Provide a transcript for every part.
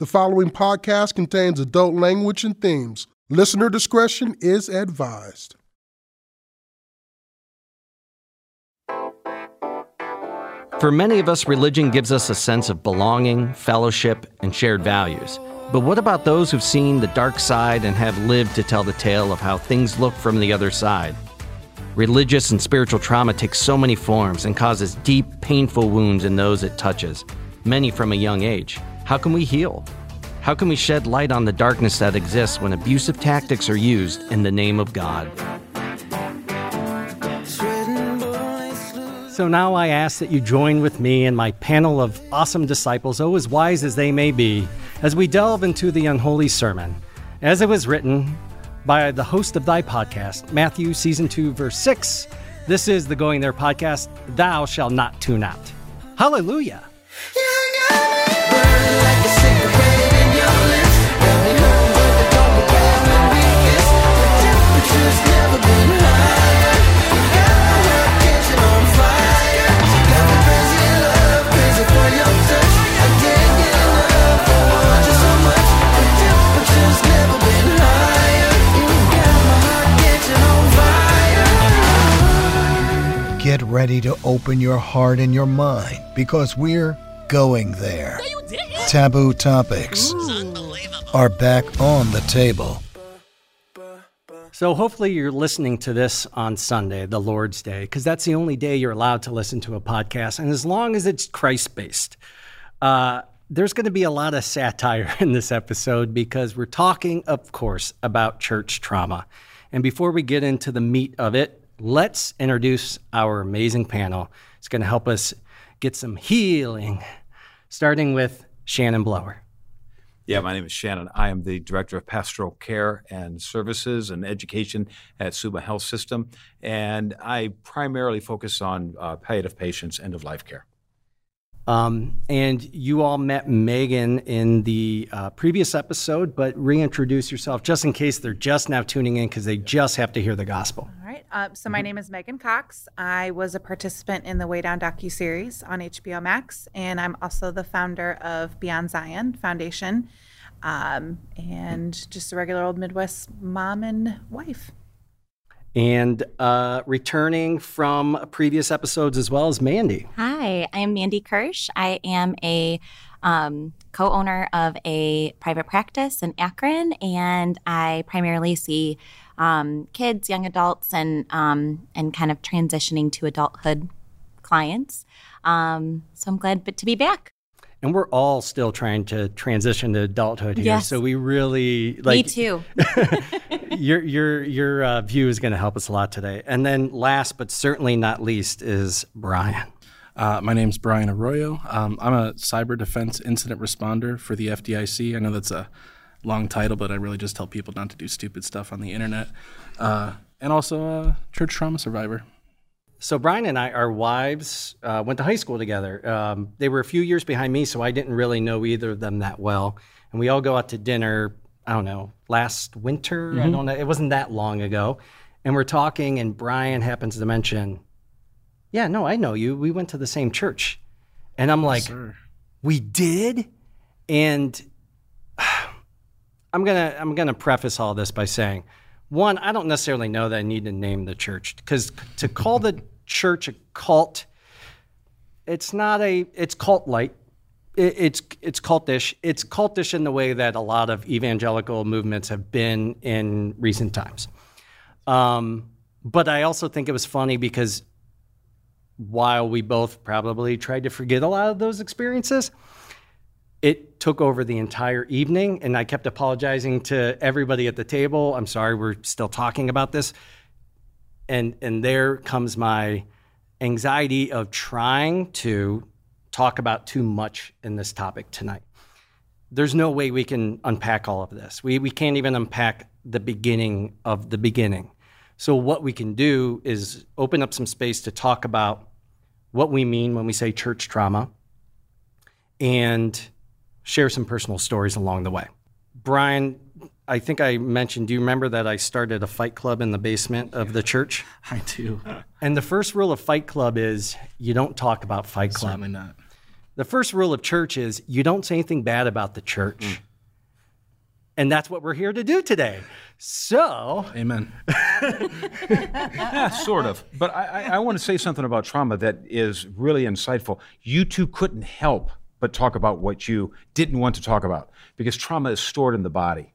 The following podcast contains adult language and themes. Listener discretion is advised. For many of us, religion gives us a sense of belonging, fellowship, and shared values. But what about those who've seen the dark side and have lived to tell the tale of how things look from the other side? Religious and spiritual trauma takes so many forms and causes deep, painful wounds in those it touches, many from a young age. How can we heal? How can we shed light on the darkness that exists when abusive tactics are used in the name of God? So now I ask that you join with me and my panel of awesome disciples, oh, as wise as they may be, as we delve into the unholy sermon, as it was written by the host of thy podcast, Matthew season 2, verse 6. This is the Going There podcast, Thou shalt not tune out. Hallelujah. Get ready to open your heart and your mind because we're going there. Taboo topics are back on the table. So hopefully you're listening to this on Sunday, the Lord's Day, because that's the only day you're allowed to listen to a podcast. And as long as it's Christ based, uh, there's going to be a lot of satire in this episode because we're talking, of course, about church trauma. And before we get into the meat of it, let's introduce our amazing panel. It's going to help us get some healing, starting with Shannon Blower. Yeah, my name is Shannon. I am the Director of Pastoral Care and Services and Education at Summa Health System, and I primarily focus on uh, palliative patients, end of life care. Um, and you all met Megan in the uh, previous episode, but reintroduce yourself just in case they're just now tuning in because they just have to hear the gospel. All right. Uh, so my name is Megan Cox. I was a participant in the Way Down docu series on HBO Max, and I'm also the founder of Beyond Zion Foundation, um, and just a regular old Midwest mom and wife. And uh, returning from previous episodes as well as Mandy. Hi, I'm Mandy Kirsch. I am a um, co owner of a private practice in Akron, and I primarily see um, kids, young adults, and, um, and kind of transitioning to adulthood clients. Um, so I'm glad to be back. And we're all still trying to transition to adulthood here. Yes. So we really like Me too. your your your uh, view is going to help us a lot today. And then last but certainly not least is Brian. Uh, my name's Brian Arroyo. Um, I'm a cyber defense incident responder for the FDIC. I know that's a long title, but I really just tell people not to do stupid stuff on the internet. Uh, and also a church trauma survivor. So Brian and I, our wives, uh, went to high school together. Um, they were a few years behind me, so I didn't really know either of them that well. And we all go out to dinner. I don't know, last winter. I don't know. It wasn't that long ago. And we're talking, and Brian happens to mention, "Yeah, no, I know you. We went to the same church." And I'm like, Sir. "We did." And I'm gonna I'm gonna preface all this by saying, one, I don't necessarily know that I need to name the church because to call the church a cult, it's not a it's cult like. It, it's it's cultish. It's cultish in the way that a lot of evangelical movements have been in recent times. Um, but I also think it was funny because while we both probably tried to forget a lot of those experiences, it took over the entire evening and i kept apologizing to everybody at the table i'm sorry we're still talking about this and and there comes my anxiety of trying to talk about too much in this topic tonight. There's no way we can unpack all of this. We, we can't even unpack the beginning of the beginning. So what we can do is open up some space to talk about what we mean when we say church trauma and share some personal stories along the way. Brian, I think I mentioned, do you remember that I started a fight club in the basement of the church? I do. And the first rule of Fight Club is you don't talk about Fight Club. Certainly not. The first rule of church is you don't say anything bad about the church. Mm. And that's what we're here to do today. So, amen. yeah, sort of. But I, I, I want to say something about trauma that is really insightful. You two couldn't help but talk about what you didn't want to talk about because trauma is stored in the body.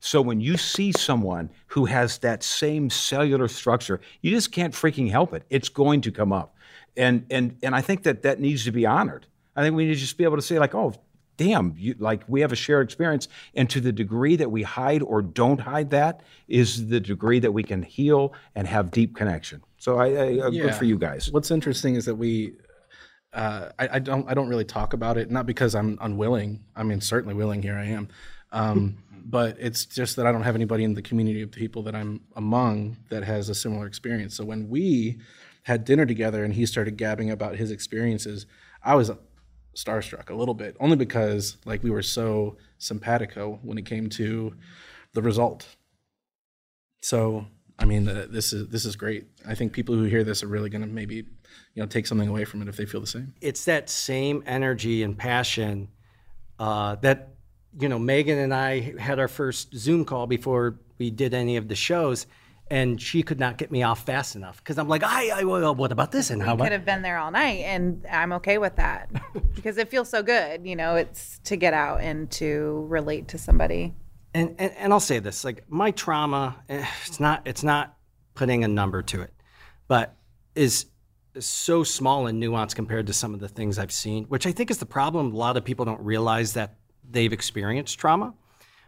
So when you see someone who has that same cellular structure, you just can't freaking help it. It's going to come up. And and and I think that that needs to be honored. I think we need to just be able to say like, "Oh, damn, you, like we have a shared experience. And to the degree that we hide or don't hide that is the degree that we can heal and have deep connection. So I, I yeah. good for you guys. What's interesting is that we, uh, I, I, don't, I don't really talk about it, not because I'm unwilling. I mean, certainly willing. Here I am. Um, but it's just that I don't have anybody in the community of people that I'm among that has a similar experience. So when we had dinner together and he started gabbing about his experiences, I was starstruck a little bit, only because like we were so simpatico when it came to the result. So I mean, uh, this is this is great. I think people who hear this are really going to maybe, you know, take something away from it if they feel the same. It's that same energy and passion uh, that you know. Megan and I had our first Zoom call before we did any of the shows, and she could not get me off fast enough because I'm like, I, I well, what about this? And how I could have been there all night, and I'm okay with that because it feels so good. You know, it's to get out and to relate to somebody. And, and and I'll say this, like my trauma, eh, it's not it's not putting a number to it, but is so small and nuanced compared to some of the things I've seen, which I think is the problem. A lot of people don't realize that they've experienced trauma,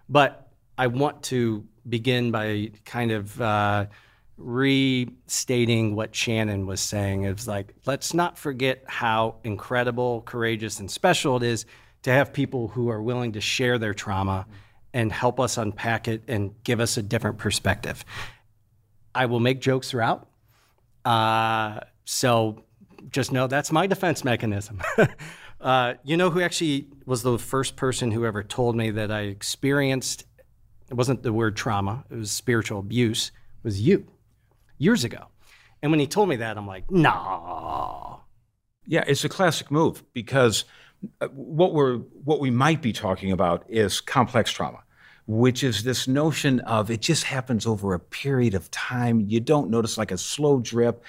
but I want to begin by kind of uh, restating what Shannon was saying. It's like, let's not forget how incredible, courageous, and special it is to have people who are willing to share their trauma and help us unpack it and give us a different perspective. I will make jokes throughout. Uh, so just know that's my defense mechanism. uh, you know who actually was the first person who ever told me that I experienced it wasn't the word trauma, it was spiritual abuse, was you years ago. And when he told me that, I'm like, nah. Yeah, it's a classic move because uh, what we're what we might be talking about is complex trauma which is this notion of it just happens over a period of time. You don't notice like a slow drip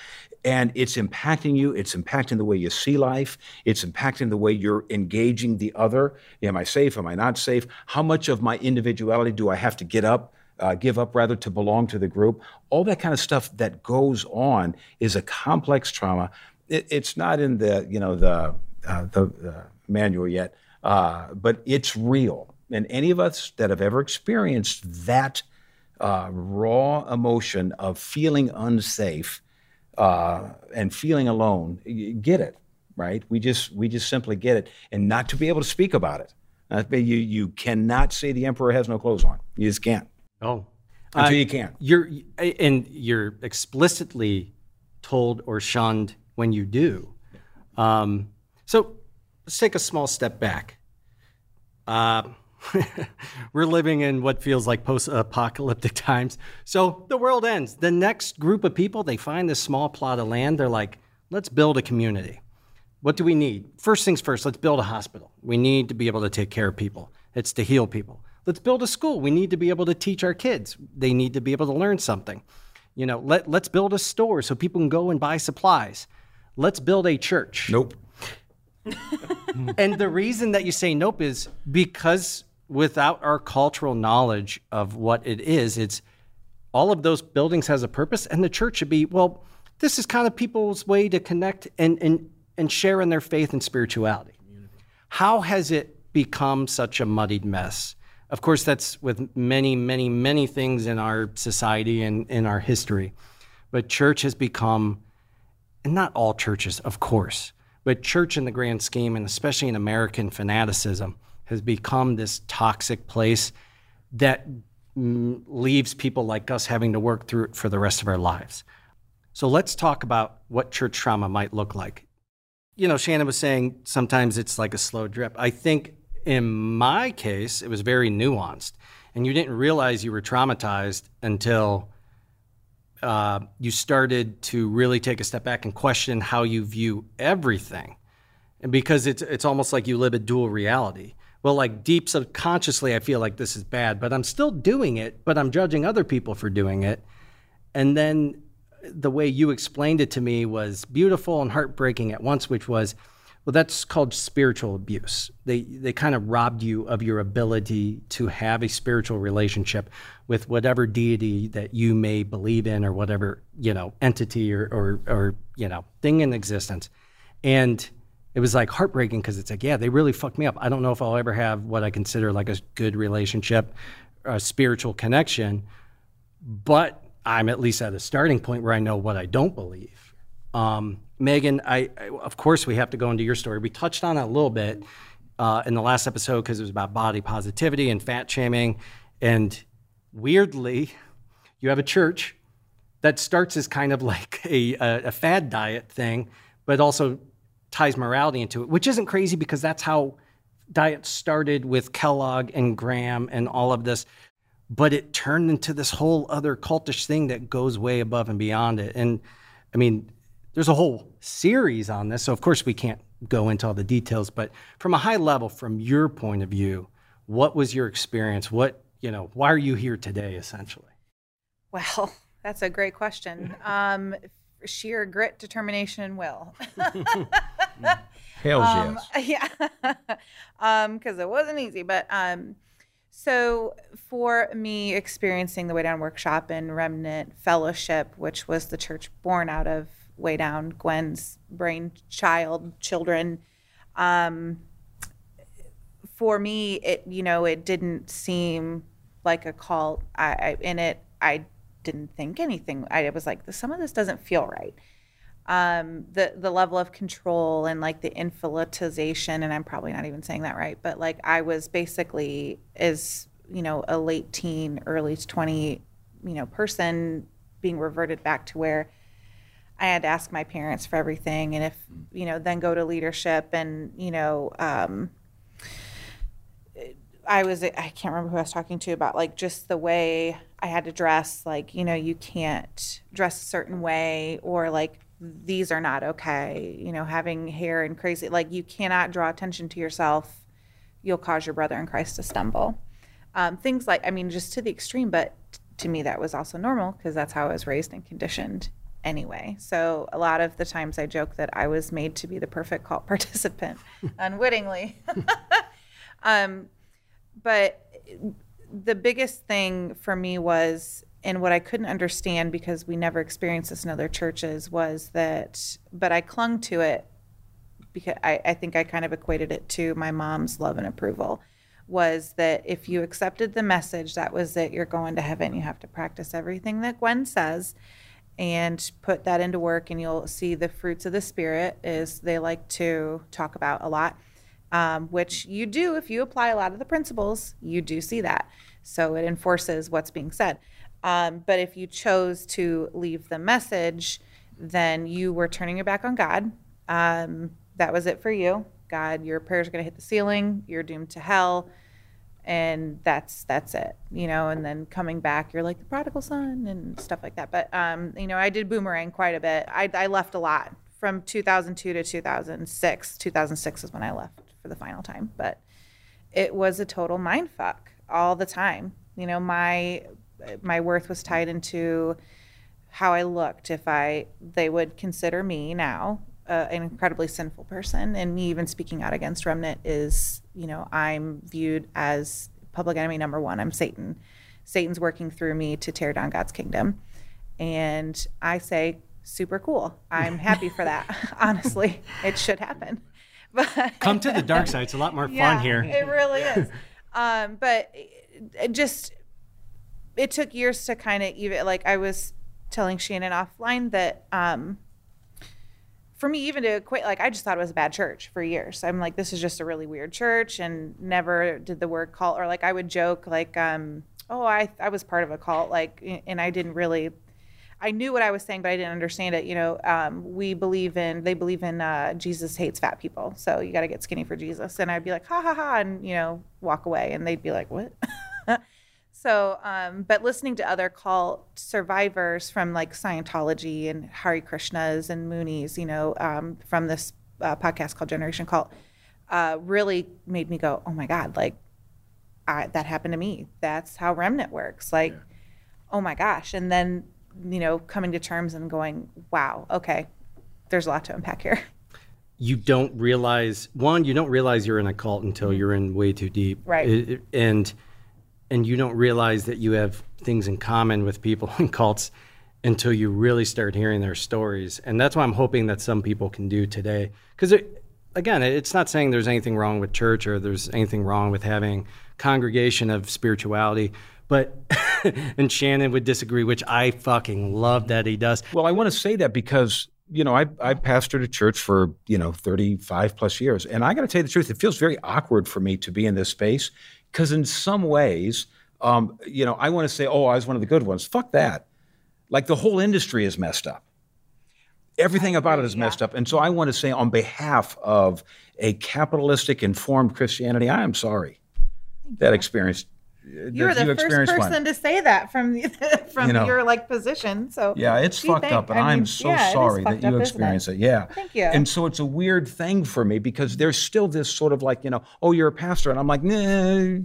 and it's impacting you. It's impacting the way you see life. It's impacting the way you're engaging the other. Am I safe? Am I not safe? How much of my individuality do I have to get up? Uh, give up rather to belong to the group. All that kind of stuff that goes on is a complex trauma. It, it's not in the you know the uh, the uh, manual yet, uh, but it's real. And any of us that have ever experienced that uh, raw emotion of feeling unsafe uh, and feeling alone. Get it right? We just we just simply get it. And not to be able to speak about it. Uh, you you cannot say the emperor has no clothes on. You just can't. Oh until uh, you can. you're and you're explicitly told or shunned when you do. Um, so let's take a small step back. Uh, We're living in what feels like post apocalyptic times. So the world ends. The next group of people, they find this small plot of land. They're like, let's build a community. What do we need? First things first, let's build a hospital. We need to be able to take care of people, it's to heal people. Let's build a school. We need to be able to teach our kids. They need to be able to learn something. You know, let, let's build a store so people can go and buy supplies. Let's build a church. Nope. and the reason that you say nope is because without our cultural knowledge of what it is, it's all of those buildings has a purpose, and the church should be well. This is kind of people's way to connect and and and share in their faith and spirituality. How has it become such a muddied mess? Of course, that's with many, many, many things in our society and in our history. But church has become, and not all churches, of course, but church in the grand scheme, and especially in American fanaticism, has become this toxic place that leaves people like us having to work through it for the rest of our lives. So let's talk about what church trauma might look like. You know, Shannon was saying sometimes it's like a slow drip. I think in my case, it was very nuanced, and you didn't realize you were traumatized until uh, you started to really take a step back and question how you view everything and because it's it's almost like you live a dual reality. Well, like deep subconsciously, I feel like this is bad, but I'm still doing it, but I'm judging other people for doing it. And then the way you explained it to me was beautiful and heartbreaking at once, which was, well, that's called spiritual abuse. They they kind of robbed you of your ability to have a spiritual relationship with whatever deity that you may believe in or whatever you know entity or or, or you know thing in existence, and it was like heartbreaking because it's like yeah they really fucked me up. I don't know if I'll ever have what I consider like a good relationship, a spiritual connection, but I'm at least at a starting point where I know what I don't believe. Um, Megan, I, I, of course we have to go into your story. We touched on it a little bit uh, in the last episode because it was about body positivity and fat shaming, and weirdly, you have a church that starts as kind of like a, a, a fad diet thing, but also ties morality into it, which isn't crazy because that's how diets started with Kellogg and Graham and all of this but it turned into this whole other cultish thing that goes way above and beyond it. And I mean, there's a whole series on this, so of course we can't go into all the details. But from a high level, from your point of view, what was your experience? What you know, why are you here today, essentially? Well, that's a great question. Um, sheer grit, determination, and will. Hell um, yes. Yeah, because it wasn't easy, but um, so, for me, experiencing the Way Down workshop and Remnant Fellowship, which was the church born out of Way Down, Gwen's brainchild, children, um, for me, it you know it didn't seem like a cult. I, I in it, I didn't think anything. I was like, some of this doesn't feel right um, the the level of control and like the infantilization, and I'm probably not even saying that right, but like I was basically as you know a late teen, early 20, you know, person being reverted back to where I had to ask my parents for everything, and if you know, then go to leadership, and you know. Um, I was I can't remember who I was talking to about like just the way I had to dress like you know you can't dress a certain way or like these are not okay. You know, having hair and crazy, like you cannot draw attention to yourself. You'll cause your brother in Christ to stumble. Um, things like, I mean, just to the extreme, but to me, that was also normal because that's how I was raised and conditioned anyway. So a lot of the times I joke that I was made to be the perfect cult participant unwittingly. um, but the biggest thing for me was and what I couldn't understand because we never experienced this in other churches was that, but I clung to it because I, I think I kind of equated it to my mom's love and approval. Was that if you accepted the message, that was it, you're going to heaven. You have to practice everything that Gwen says and put that into work, and you'll see the fruits of the Spirit, is they like to talk about a lot, um, which you do if you apply a lot of the principles, you do see that. So it enforces what's being said. Um, but if you chose to leave the message, then you were turning your back on God. Um, that was it for you. God, your prayers are going to hit the ceiling. You're doomed to hell, and that's that's it. You know. And then coming back, you're like the prodigal son and stuff like that. But um, you know, I did boomerang quite a bit. I, I left a lot from 2002 to 2006. 2006 is when I left for the final time. But it was a total mind fuck all the time. You know, my my worth was tied into how I looked. If I they would consider me now uh, an incredibly sinful person, and me even speaking out against Remnant is, you know, I'm viewed as public enemy number one. I'm Satan. Satan's working through me to tear down God's kingdom, and I say, super cool. I'm happy for that. Honestly, it should happen. But come to the dark side. It's a lot more yeah, fun here. It really is. Um, but it just it took years to kind of even like I was telling Shannon offline that um, for me even to equate like I just thought it was a bad church for years. I'm like this is just a really weird church and never did the word cult or like I would joke like um, oh I I was part of a cult like and I didn't really I knew what I was saying, but I didn't understand it. You know, um, we believe in, they believe in uh, Jesus hates fat people. So you got to get skinny for Jesus. And I'd be like, ha ha ha, and, you know, walk away. And they'd be like, what? So, um, but listening to other cult survivors from like Scientology and Hare Krishnas and Moonies, you know, um, from this uh, podcast called Generation Cult, uh, really made me go, oh my God, like I, that happened to me. That's how Remnant works. Like, oh my gosh. And then, you know, coming to terms and going, wow, okay, there's a lot to unpack here. you don't realize one you don't realize you're in a cult until you're in way too deep Right. It- and and you don't realize that you have things in common with people in cults until you really start hearing their stories. And that's what i'm hoping that some people can do today. Because again it's not saying there's anything wrong with church or there's anything wrong with having congregation of spirituality but and shannon would disagree which i fucking love that he does. Well, I want to say that because you know I I pastored a church for you know 35 plus years, and I got to tell you the truth, it feels very awkward for me to be in this space because in some ways, um, you know, I want to say, oh, I was one of the good ones. Fuck that. Like the whole industry is messed up. Everything about it is messed up, and so I want to say on behalf of a capitalistic informed Christianity, I am sorry that experience. You were the you first person one. to say that from from You know. your like position. So Yeah, it's fucked thank- up, and I I'm mean, so yeah, sorry that you up, isn't experience it. Yeah. Thank you. And so it's a weird thing for me because there's still this sort of like, you know, oh, you're a pastor. And I'm like, nah.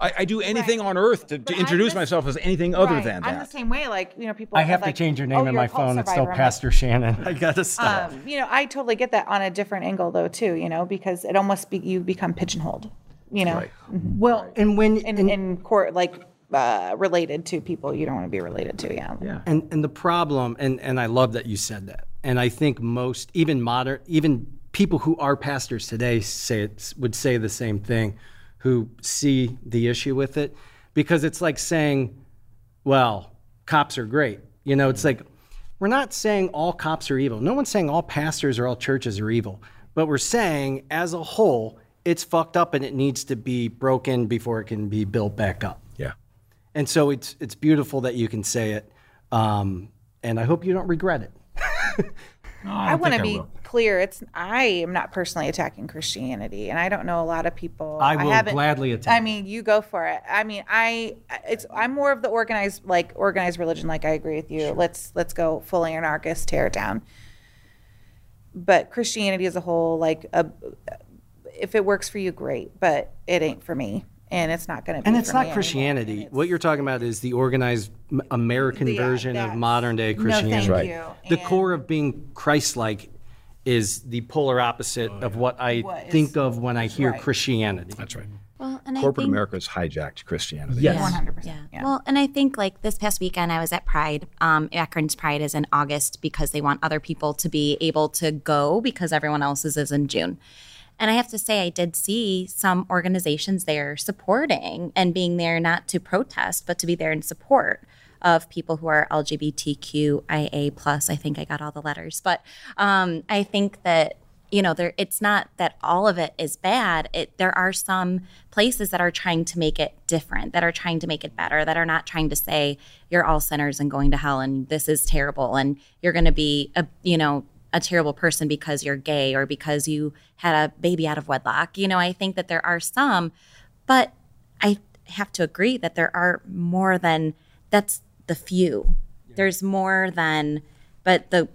I, I do anything on earth to, to introduce the- myself as anything other Right. than I'm the same way. Like you know, people. i are have to like, change your "Oh, name in my a cult phone it's still survivor." Like, pastor shannon i gotta stop Um, you know, I totally get that on a different angle though too. You know, because it almost be, you become pigeonholed. You know, Right. well and when in in court like uh, related to people you don't want to be related to. Yeah. Yeah. And and the problem, and and I love that you said that. And I think most, even modern, even people who are pastors today, say it would say the same thing, who see the issue with it, because it's like saying, well, cops are great. You know, it's like we're not saying all cops are evil. No one's saying all pastors or all churches are evil, but we're saying as a whole, it's fucked up and it needs to be broken before it can be built back up. Yeah. And so it's it's beautiful that you can say it, um, and I hope you don't regret it. I want to be will. clear. It's I am not personally attacking Christianity, and I don't know a lot of people. I will haven't- gladly attack I mean, you go for it. I mean, I it's I'm more of the organized like organized religion. Like I agree with you. Let's let's go fully anarchist, tear it down. But Christianity as a whole, like a, if it works for you, great. But it ain't for me, and it's not going to be. And it's for not me anymore. Christianity. And it's- What you're talking about is the organized American Yeah, version of modern day Christianity. No, Christianity. thank you. The And- core of being Christ-like is the polar opposite of what I What is- think of when I hear Right. Christianity. That's right. Well, and Corporate I think, America has hijacked Christianity. Yes. 100%. Yeah. Well, and I think like this past weekend, I was at Pride. Um, Akron's Pride is in August because they want other people to be able to go because everyone else's is in June. And I have to say, I did see some organizations there supporting and being there not to protest, but to be there in support of people who are LGBTQIA plus. I think I got all the letters, but um, I think that you know there it's not that all of it is bad it there are some places that are trying to make it different that are trying to make it better that are not trying to say you're all sinners and going to hell and this is terrible and you're going to be a you know a terrible person because you're gay or because you had a baby out of wedlock you know i think that there are some but i have to agree that there are more than that's the few there's more than but the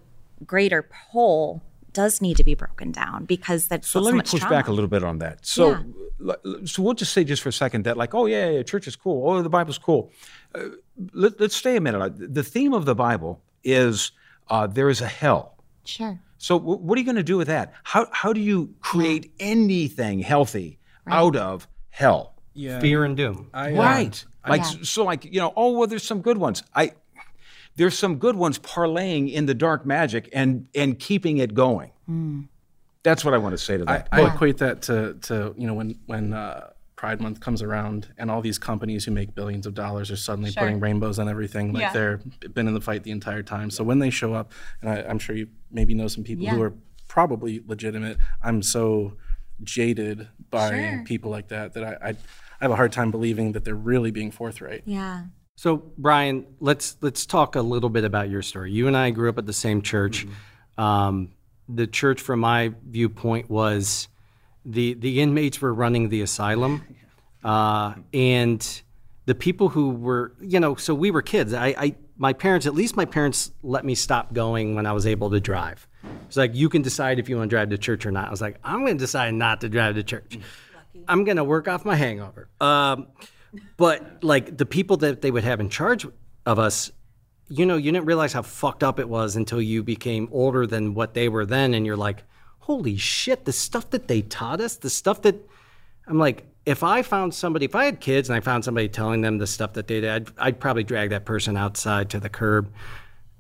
greater whole does need to be broken down because that's So so, let me much push trauma. back a little bit on that. So, Yeah. so we'll just say just for a second that, like, oh yeah, yeah, church is cool. Oh, the Bible's cool. Uh, let, us stay a minute. Uh, The theme of the Bible is uh, there is a hell. Sure. So, w- what are you going to do with that? How how do you create anything healthy out of hell? Yeah. Fear and doom. I, uh, Right. Like Yeah. so, like you know. Oh well, there's some good ones. I there's some good ones parlaying in the dark magic and and keeping it going. That's what I want to say to I, that. I equate that to, to you know when when uh, Pride Month comes around and all these companies who make billions of dollars are suddenly putting rainbows on everything, like Yeah. they're been in the fight the entire time. So when they show up, and I, I'm sure you maybe know some people who are probably legitimate. I'm so jaded by Sure. people like that that I, I I have a hard time believing that they're really being forthright. Yeah. So, Brian, let's let's talk a little bit about your story. You and I grew up at the same church. Um, the church, from my viewpoint, was the the inmates were running the asylum, uh, and the people who were, you know, so we were kids. I, I, my parents, at least my parents, let me stop going when I was able to drive. It's like you can decide if you want to drive to church or not. I was like, I'm going to decide not to drive to church. I'm going to work off my hangover. Um, but like the people that they would have in charge of us, you know, you didn't realize how fucked up it was until you became older than what they were then, and you're like, holy shit, the stuff that they taught us, the stuff that I'm like, if I found somebody, if I had kids and I found somebody telling them the stuff that they did, I'd, I'd probably drag that person outside to the curb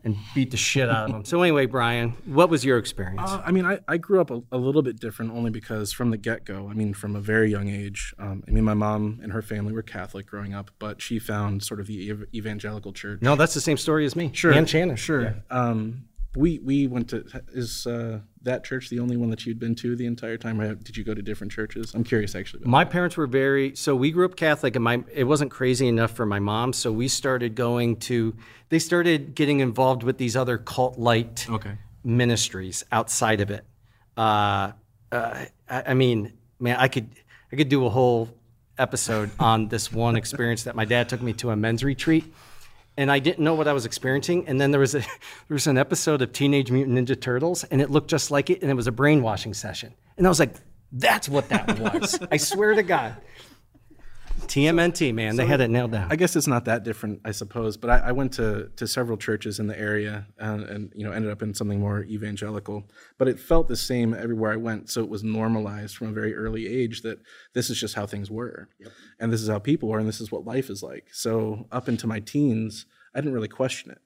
and beat the shit out of them. So anyway, Brian, what was your experience? Uh, I mean, I, I grew up a, a little bit different only because from the get go, I mean, from a very young age, um, I mean, my mom and her family were Catholic growing up, but she found sort of the ev- evangelical church. no, that's the same story as me. Sure. And Shannon. Sure. Um, we we went to is uh, that church the only one that you'd been to the entire time? Or did you go to different churches? I'm curious actually. My parents were very so we grew up Catholic and my it wasn't crazy enough for my mom, so we started going to they started getting involved with these other cult light Okay. ministries outside of it. Uh, uh, I, I mean, man, I could I could do a whole episode on this one experience that my dad took me to a men's retreat, and I didn't know what I was experiencing. And then there was a there was an episode of Teenage Mutant Ninja Turtles, and it looked just like it, and it was a brainwashing session, and I was like, that's what that was. I swear to God. TMNT, man, they had it nailed down. I guess it's not that different, I suppose. But I, I went to, to several churches in the area and, and you know ended up in something more evangelical. But it felt the same everywhere I went, so it was normalized from a very early age that this is just how things were, and this is how people were, and this is what life is like. So up into my teens, I didn't really question it.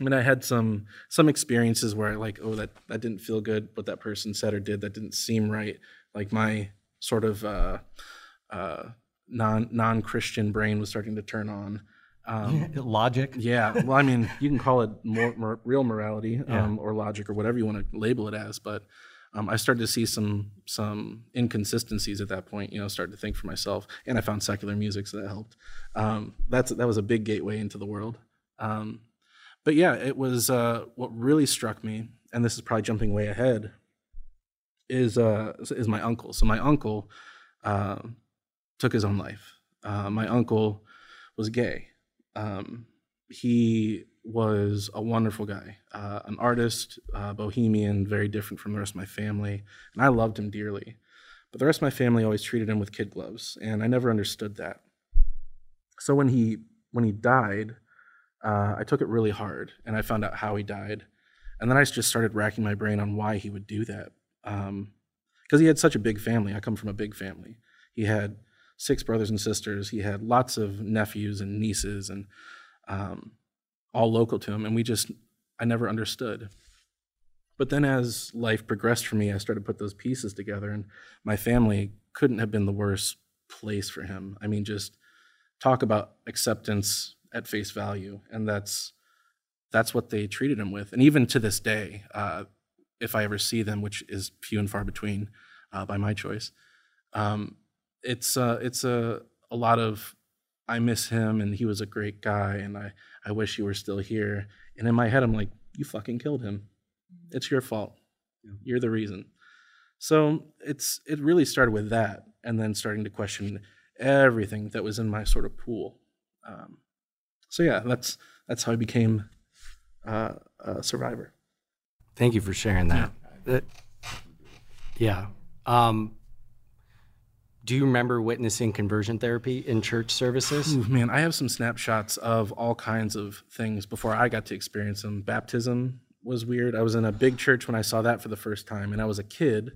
I mean, I had some some experiences where I like, oh, that that didn't feel good. What that person said or did that didn't seem right. Like my sort of uh, uh, non non Christian brain was starting to turn on. Um, Logic. yeah, well, I mean, you can call it more, more real morality um, or logic or whatever you want to label it as, but um, I started to see some some inconsistencies at that point. You know, started to think for myself, and I found secular music, so that helped. Um, that's that was a big gateway into the world. Um, but yeah, it was uh, what really struck me, and this is probably jumping way ahead. Is uh, is my uncle? So my uncle uh, took his own life. Uh, my uncle was gay. Um, he was a wonderful guy, uh, an artist, uh, bohemian, very different from the rest of my family, and I loved him dearly. But the rest of my family always treated him with kid gloves, and I never understood that. So when he when he died, uh, I took it really hard, and I found out how he died, and then I just started racking my brain on why he would do that. Because he had such a big family. I come from a big family. He had six brothers and sisters. He had lots of nephews and nieces, and um, all local to him. And we just, I never understood. But then as life progressed for me, I started to put those pieces together, and my family couldn't have been the worst place for him. I mean, just talk about acceptance at face value, and that's that's what they treated him with. And even to this day, uh, if I ever see them, which is few and far between, uh, by my choice, um, it's uh, it's a a lot of I miss him, and he was a great guy, and I I wish he were still here. And in my head, I'm like, you fucking killed him. It's your fault. You're the reason. So it's it really started with that, and then starting to question everything that was in my sort of pool. Um, so yeah, that's that's how I became uh, a survivor. Thank you for sharing that. That- yeah. Um, do you remember witnessing conversion therapy in church services? Ooh, man, I have some snapshots of all kinds of things before I got to experience them. Baptism was weird. I was in a big church when I saw that for the first time, and I was a kid.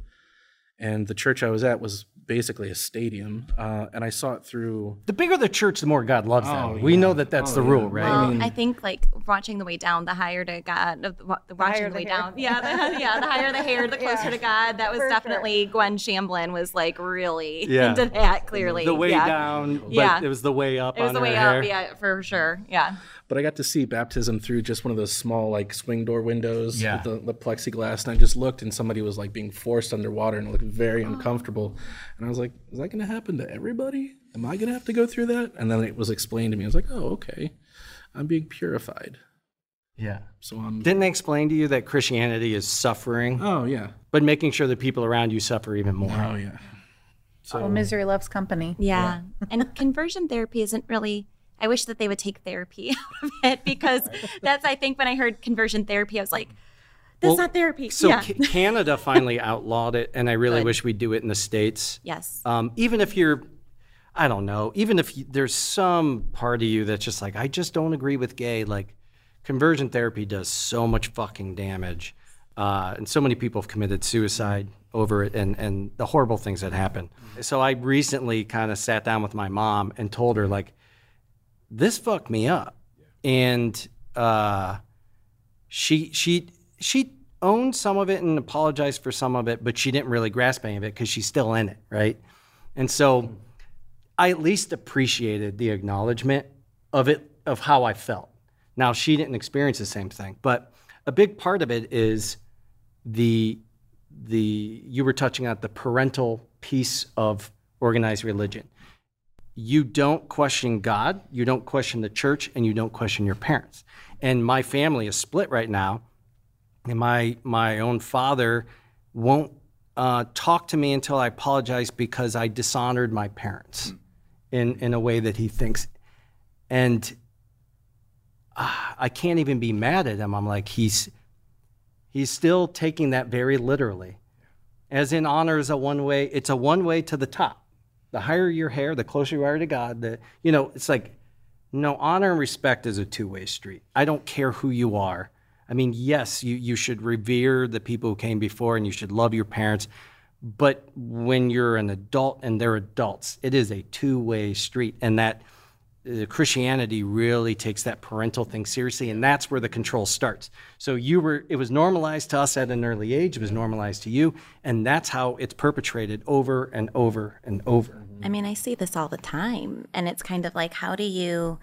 And the church I was at was basically a stadium, uh, and I saw it through. The bigger the church, the more God loves Oh, them. We know that that's Oh, the yeah. rule, right? Well, mean- I think like watching the way down, the higher to God, of the, the watching the the way hair. down. Yeah, the, yeah, the higher the hair, the closer to God. That was For sure. definitely Gwen Shamblin was like really Yeah. into that clearly. the way yeah. down, but Yeah. it was the way up It was on the her way hair. up, yeah, for sure. Yeah. But I got to see baptism through just one of those small, like swing door windows Yeah. with the, the plexiglass, and I just looked, and somebody was like being forced underwater, and it looked very uncomfortable. And I was like, "Is that going to happen to everybody? Am I going to have to go through that?" And then it was explained to me. I was like, "Oh, okay. I'm being purified." Yeah. So I'm. Didn't they explain to you that Christianity is suffering, Oh yeah. but making sure the people around you suffer even more? Oh yeah. Well, misery loves company. Yeah. and conversion therapy isn't really I wish that they would take therapy out of it because that's I think when I heard conversion therapy I was like That's Well, not therapy. So yeah. Ca- Canada finally outlawed it, and I really Good. wish we'd do it in the states. yes. Um, even if you're, I don't know, even if you, there's some part of you that's just like, I just don't agree with gay. Like, conversion therapy does so much fucking damage, uh, and so many people have committed suicide over it, and and the horrible things that happen. So I recently kind of sat down with my mom and told her like, this fucked me up, and uh, she she she owned some of it and apologized for some of it, but she didn't really grasp any of it because she's still in it, right? And so I at least appreciated the acknowledgement of it of how I felt. Now she didn't experience the same thing, but a big part of it is the the you were touching on the parental piece of organized religion. You don't question God, you don't question the church, and you don't question your parents. And my family is split right now and my my own father won't uh, talk to me until I apologize because I dishonored my parents in in a way that he thinks, and uh, I can't even be mad at him. I'm like he's he's still taking that very literally, as in honor is a one way. It's a one way to the top. The higher your hair, the closer you are to God. The you know it's like no honor and respect is a two way street. I don't care who you are. I mean, yes, you, you should revere the people who came before and you should love your parents. But when you're an adult and they're adults, it is a two way street. And that uh, Christianity really takes that parental thing seriously. And that's where the control starts. So you were, it was normalized to us at an early age, it was normalized to you. And that's how it's perpetrated over and over and over. I mean, I see this all the time, and it's kind of like, how do you,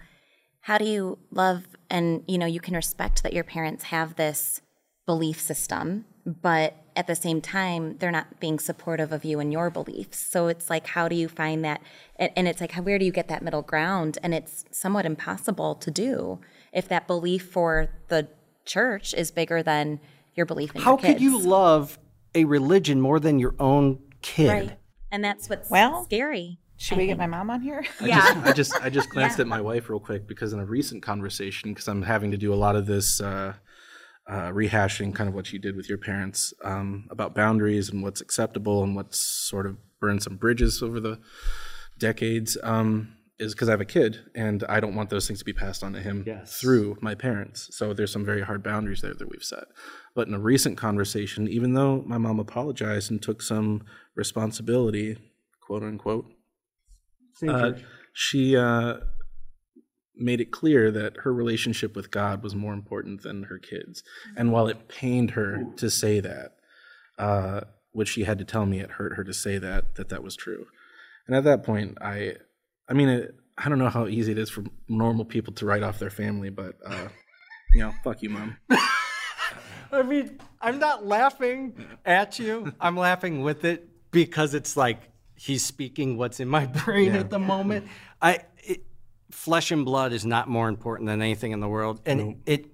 how do you love and you know you can respect that your parents have this belief system, but at the same time they're not being supportive of you and your beliefs. So it's like, how do you find that? And, and it's like, where do you get that middle ground? And it's somewhat impossible to do if that belief for the church is bigger than your belief in How your kids. How could you love a religion more than your own kid? Right. And that's what's Well, scary. Should I we get my mom on here? I just, I just, I just glanced at my wife real quick because in a recent conversation, because I'm having to do a lot of this uh, uh, rehashing, kind of what you did with your parents um, about boundaries and what's acceptable and what's sort of burned some bridges over the decades. Um, is because I have a kid and I don't want those things to be passed on to him Yes. through my parents. So there's some very hard boundaries there that we've set. But in a recent conversation, even though my mom apologized and took some responsibility, quote unquote, uh, she uh, made it clear that her relationship with God was more important than her kids. And while it pained her to say that, uh, which she had to tell me it hurt her to say that that that was true. And at that point, I, I mean, it, I don't know how easy it is for normal people to write off their family, but uh, you know, fuck you, mom. I mean, I'm not laughing at you. I'm laughing with it because it's like he's speaking what's in my brain at the moment. I flesh and blood is not more important than anything in the world, and it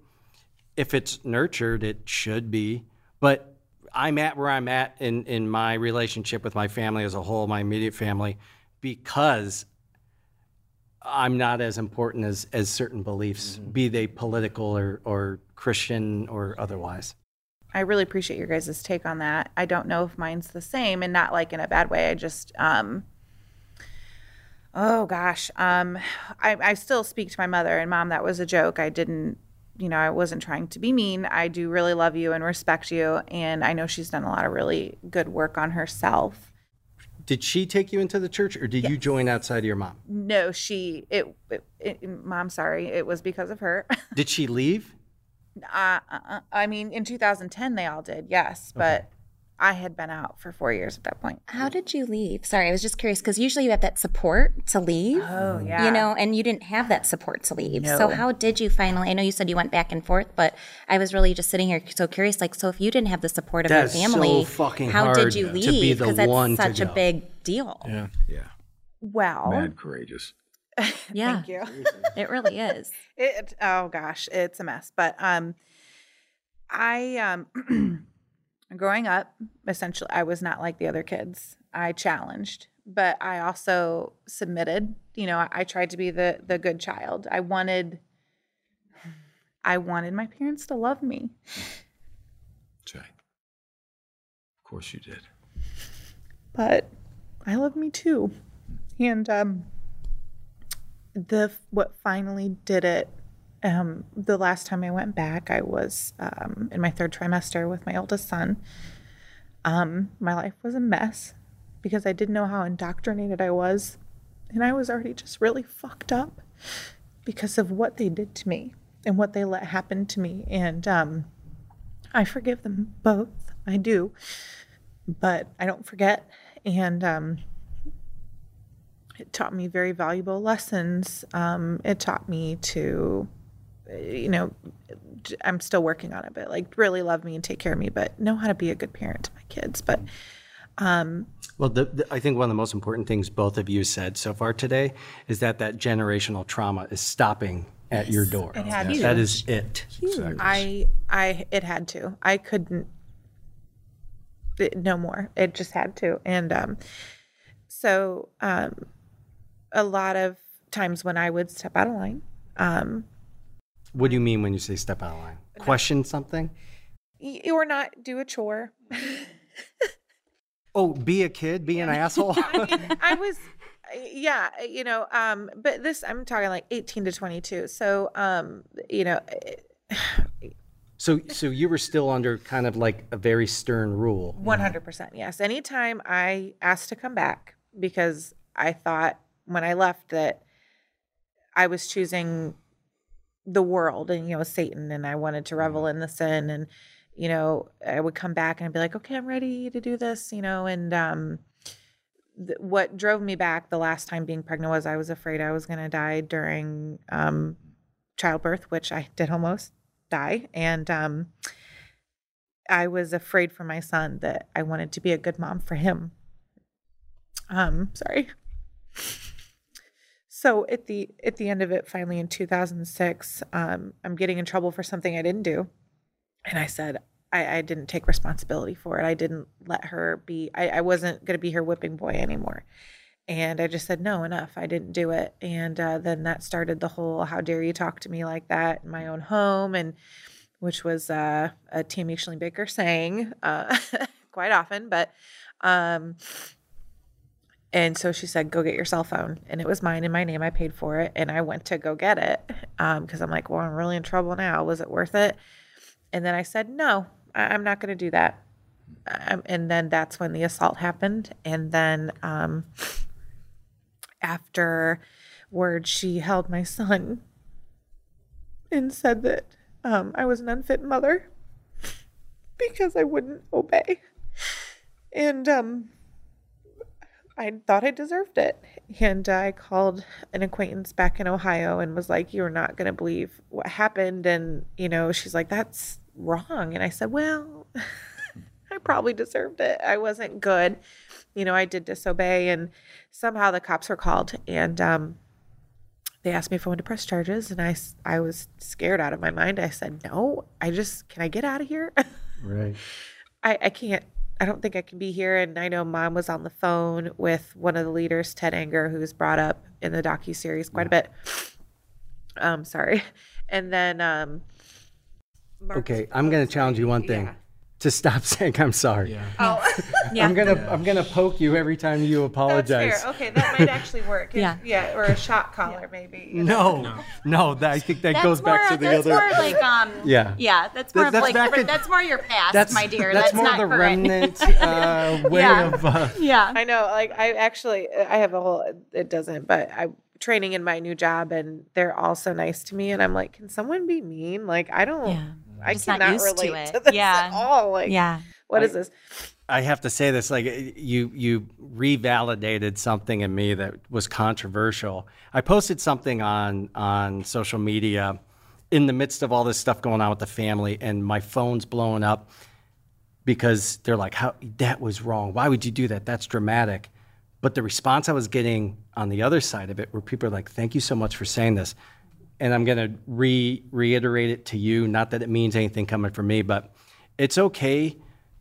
if it's nurtured, it should be. But I'm at where I'm at in in my relationship with my family as a whole, my immediate family, because I'm not as important as as certain beliefs, be they political or or Christian or otherwise. I really appreciate your guys' take on that. I don't know if mine's the same and not like in a bad way. I just, um, oh gosh, um, I, I still speak to my mother and mom. That was a joke. I didn't, you know, I wasn't trying to be mean. I do really love you and respect you. And I know she's done a lot of really good work on herself. Did she take you into the church, or did you join outside of your mom? No, she, it, it, it mom, sorry, it was because of her. Did she leave? uh, uh, I mean, in 2010, they all did, yes, but I had been out for four years at that point. How did you leave? Sorry, I was just curious because usually you have that support to leave. Oh, yeah. You know, and you didn't have that support to leave. So how did you finally? I know you said you went back and forth, but I was really just sitting here so curious. Like, so if you didn't have the support of That's your family, so fucking how hard did you leave? Because that's one such a big deal. Yeah. Yeah. well, Mad courageous. Yeah, thank you. it really is. It, oh gosh, it's a mess. But um, I um, growing up, essentially, I was not like the other kids. I challenged, but I also submitted. You know, I, I tried to be the the good child. I wanted, I wanted my parents to love me. Right. Of course you did. but I love me too. And um, the what finally did it. Um, the last time I went back, I was um, in my third trimester with my oldest son. Um, my life was a mess because I didn't know how indoctrinated I was, and I was already just really fucked up because of what they did to me and what they let happen to me. And um, I forgive them both. I do but I don't forget. And um, it taught me very valuable lessons. Um, it taught me to, you know, I'm still working on it, but like really love me and take care of me, but know how to be a good parent to my kids. But um, Well, the, the, I think one of the most important things both of you said so far today is that that generational trauma is stopping at your door. It had to. That is it. I, I, it had to. I couldn't. It, no more. It just had to. And um, so, um, a lot of times when I would step out of line, um, What do you mean when you say step out of line? Question something? or not do a chore. Oh, be a kid, be an asshole. I was, yeah, you know, um, but this I'm talking like 18 to 22. So, um, you know, so, so you were still under kind of like a very stern rule. 100% yes. Anytime I asked to come back because I thought when I left that I was choosing the world and you know Satan and I wanted to revel in the sin and you know I would come back and I'd be like okay I'm ready to do this you know and um th- what drove me back the last time being pregnant was I was afraid I was going to die during um childbirth which I did almost die and um I was afraid for my son that I wanted to be a good mom for him. Um, sorry. So at the at the end of it, finally in 2006, um, I'm getting in trouble for something I didn't do, and I said I, I didn't take responsibility for it. I didn't let her be. I, I wasn't going to be her whipping boy anymore, and I just said no, enough. I didn't do it, and uh, then that started the whole "How dare you talk to me like that" in my own home, and which was uh, a Tammy Schling Baker saying uh, quite often, but. Um, and so she said, "Go get your cell phone," and it was mine in my name. I paid for it, and I went to go get it because I'm like, "Well, I'm really in trouble now. Was it worth it?" And then I said, "No, I- I'm not going to do that." Um, and then that's when the assault happened. And then um, afterward, she held my son and said that um, I was an unfit mother because I wouldn't obey. And um, I thought I deserved it. And I called an acquaintance back in Ohio and was like, You're not going to believe what happened. And, you know, she's like, That's wrong. And I said, Well, I probably deserved it. I wasn't good. You know, I did disobey. And somehow the cops were called. And, um, they asked me if I wanted to press charges, and I, I was scared out of my mind. I said, No, I just, can I get out of here? Right. I, I can't I don't think I can be here. And I know mom was on the phone with one of the leaders, Ted Anger, who's brought up in the docu series quite a bit. Um, sorry. And then um Mark- Okay, I'm going to challenge you one thing. Yeah. To stop saying I'm sorry. Oh, Yeah. I'm gonna I'm gonna poke you every time you that's apologize. fair. Okay, that might actually work. If- Yeah. yeah, or a shot collar maybe. you know. No, no, that, I think that That's goes back more- to the that's other. more like um Yeah. yeah that's more That- of that's like back at- that's more your past that's my dear That's, that's, more not the current remnant uh, way Yeah. of. Uh, yeah I know, like I actually I have a whole it doesn't, but I training in my new job and they're all so nice to me and I'm like, can someone be mean? Like I don't Yeah. I Just not cannot used to relate it. to, this Yeah. at all. Like yeah what is this? I have to say this, like you you revalidated something in me that was controversial. I posted something on on social media in the midst of all this stuff going on with the family, and my phone's blowing up because they're like, "How that was wrong? Why would you do that? That's dramatic." But the response I was getting on the other side of it, where people are like, "Thank you so much for saying this," and I'm going to re reiterate it to you. Not that it means anything coming from me, but it's okay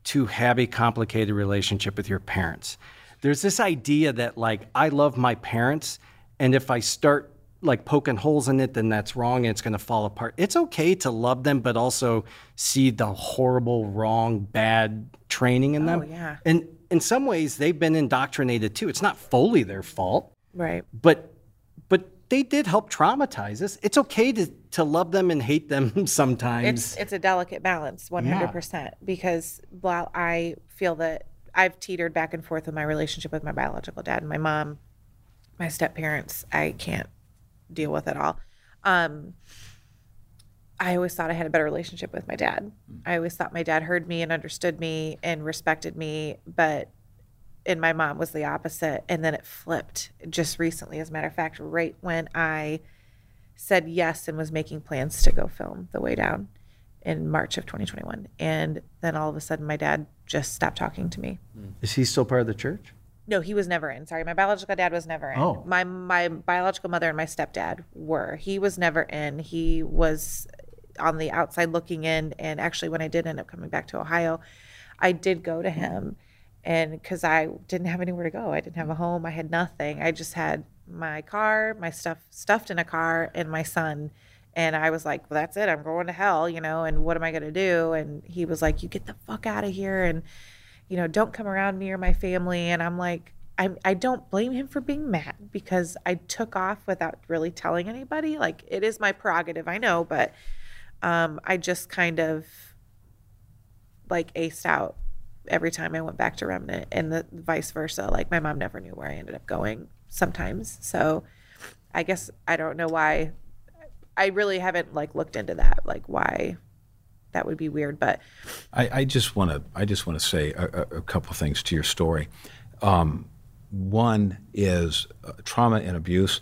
to have a complicated relationship with your parents. There's this idea that like I love my parents, and if I start like poking holes in it, then that's wrong and it's going to fall apart. It's okay to love them, but also see the horrible, wrong, bad training in oh, them. Oh, yeah. And in some ways, they've been indoctrinated too. It's not fully their fault, Right. but but they did help traumatize us. It's okay to to love them and hate them sometimes. It's it's a delicate balance, one hundred percent. Because while I feel that I've teetered back and forth with my relationship with my biological dad and my mom, my step parents, I can't deal with it all. Um, I always thought I had a better relationship with my dad. I always thought my dad heard me and understood me and respected me, but and my mom was the opposite. And then it flipped just recently, as a matter of fact, right when I said yes and was making plans to go film The Way Down in March of 2021. And then all of a sudden, my dad just stopped talking to me. Is he still part of the church? No, he was never in. Sorry, my biological dad was never in. Oh. My my biological mother and my stepdad were. He was never in. He was on the outside looking in. And actually, when I did end up coming back to Ohio, I did go to him, and because I didn't have anywhere to go, I didn't have a home. I had nothing. I just had my car, my stuff stuffed in a car, and my son. And I was like, well, that's it. I'm going to hell, you know, and what am I going to do? And he was like, you get the fuck out of here. And you know, don't come around me or my family. And I'm like, I, I don't blame him for being mad because I took off without really telling anybody. Like, it is my prerogative, I know, but um, I just kind of like aced out every time I went back to Remnant and the vice versa. Like, my mom never knew where I ended up going sometimes. So I guess I don't know why. I really haven't like looked into that, like why that would be weird, but I, I just want to I just want to say a, a, a couple things to your story. Um, one is uh, trauma and abuse.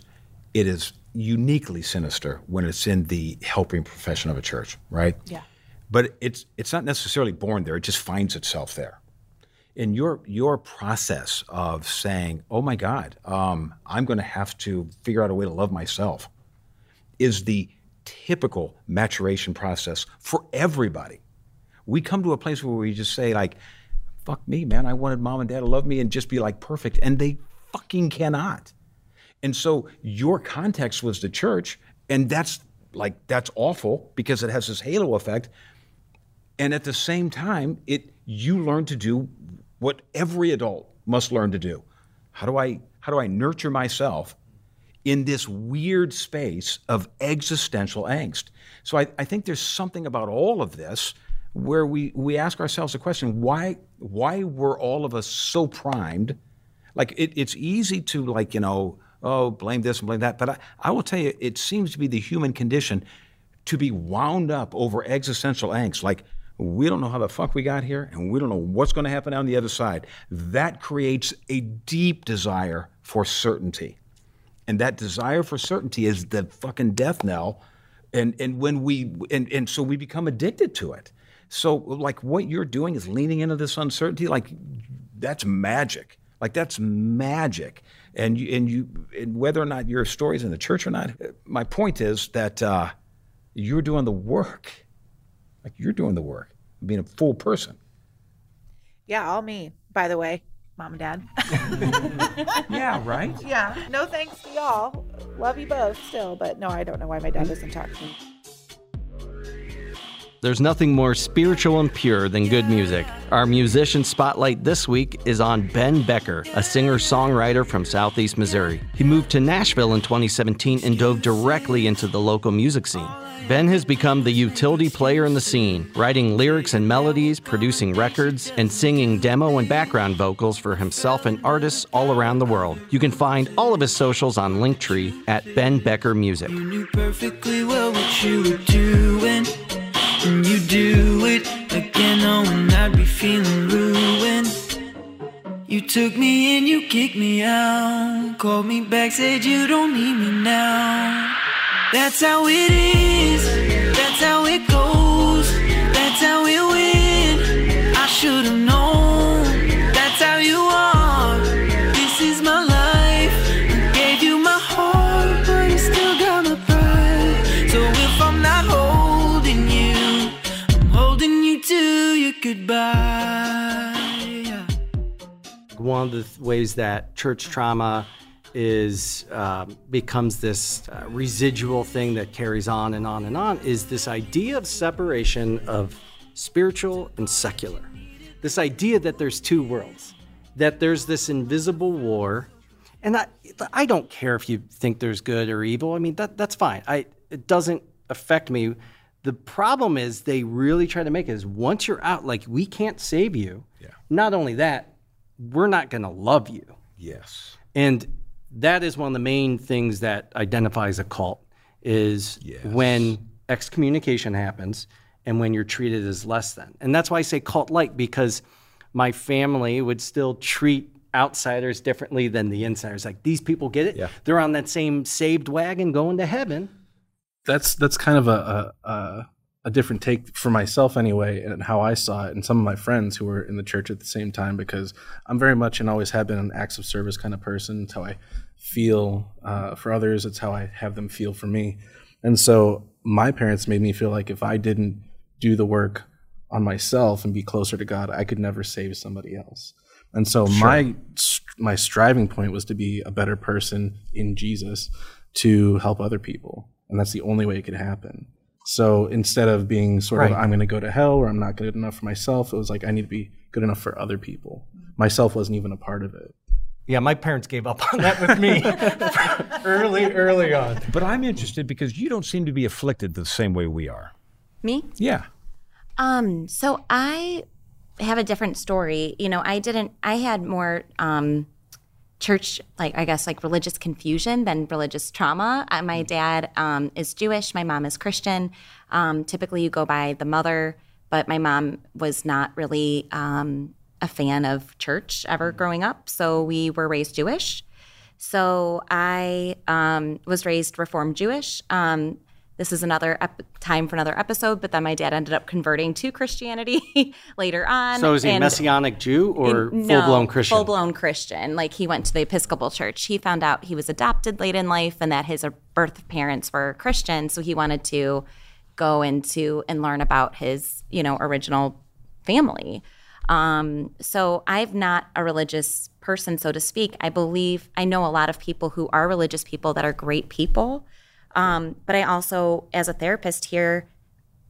It is uniquely sinister when it's in the helping profession of a church, right? Yeah. But it's it's not necessarily born there. It just finds itself there. In your your process of saying, "Oh my God, um, I'm going to have to figure out a way to love myself," is the typical maturation process for everybody. We come to a place where we just say like, "Fuck me, man! I wanted mom and dad to love me and just be like perfect," and they fucking cannot. And so your context was the church, and that's like that's awful because it has this halo effect. And at the same time, it you learn to do what every adult must learn to do. How do I how do I nurture myself in this weird space of existential angst? So I, I think there's something about all of this where we, we ask ourselves the question, why why were all of us so primed? Like it, it's easy to like, you know, oh, blame this and blame that. But I, I will tell you, it seems to be the human condition to be wound up over existential angst. Like, we don't know how the fuck we got here, and we don't know what's going to happen on the other side. That creates a deep desire for certainty. And that desire for certainty is the fucking death knell. And, and when we, and, and so we become addicted to it. So, like, what you're doing is leaning into this uncertainty. Like, that's magic. Like, that's magic. And you, and you, and whether or not your story's in the church or not, my point is that uh, you're doing the work. Like, you're doing the work, being a full person. yeah, all me, by the way, mom and dad. Yeah, right? yeah, no thanks to y'all. Love you both still, but no, I don't know why my dad doesn't talk to me. There's nothing more spiritual and pure than good music. Our musician spotlight this week is on Ben Becker, a singer songwriter from Southeast Missouri. He moved to Nashville in 2017 and dove directly into the local music scene. Ben has become the utility player in the scene, writing lyrics and melodies, producing records, and singing demo and background vocals for himself and artists all around the world. You can find all of his socials on Linktree at Ben Becker Music. What you. Do it again, oh, knowing I'd be feeling ruined. You took me in, you kicked me out. Called me back, said you don't need me now. That's how it is, one of the th- ways that church trauma is um, becomes this uh, residual thing that carries on and on and on is this idea of separation of spiritual and secular. This idea that there's two worlds, that there's this invisible war, and I, I don't care if you think there's good or evil. I mean that that's fine. I it doesn't affect me. The problem is they really try to make it is once you're out, like we can't save you. Yeah. Not only that, we're not going to love you. Yes. And that is one of the main things that identifies a cult is Yes. when excommunication happens and when you're treated as less than. And that's why I say cult like because my family would still treat outsiders differently than the insiders. Like these people get it. Yeah. They're on that same saved wagon going to heaven. that's that's kind of a, a a a different take for myself anyway, and how I saw it, and some of my friends who were in the church at the same time, because I'm very much and always have been an acts of service kind of person. It's how I feel uh, for others. It's how I have them feel for me, and so my parents made me feel like if I didn't do the work on myself and be closer to God, I could never save somebody else. And so my my striving point was to be a better person in Jesus to help other people, and that's the only way it could happen. So instead of being sort Right. of I'm going to go to hell or I'm not good enough for myself, it was like I need to be good enough for other people. Myself wasn't even a part of it. Yeah, my parents gave up on that with me early, early on. But I'm interested because you don't seem to be afflicted the same way we are. Me? Yeah. Um, so I have a different story. You know, I didn't I had more um church like I guess like religious confusion than religious trauma. Uh, my dad um is Jewish, my mom is Christian. Um typically you go by the mother, but my mom was not really um a fan of church ever growing up. So we were raised Jewish. So I um, was raised Reformed Jewish. This is another ep- time for another episode, but then my dad ended up converting to Christianity later on. So is he Messianic Jew or no, full blown Christian? Full blown Christian. Like he went to the Episcopal Church. He found out he was adopted late in life and that his birth parents were Christian. So he wanted to go into and learn about his, you know, original family. Um, so I'm not a religious person, so to speak. I believe I know a lot of people who are religious people that are great people. Um, but I also, as a therapist, hear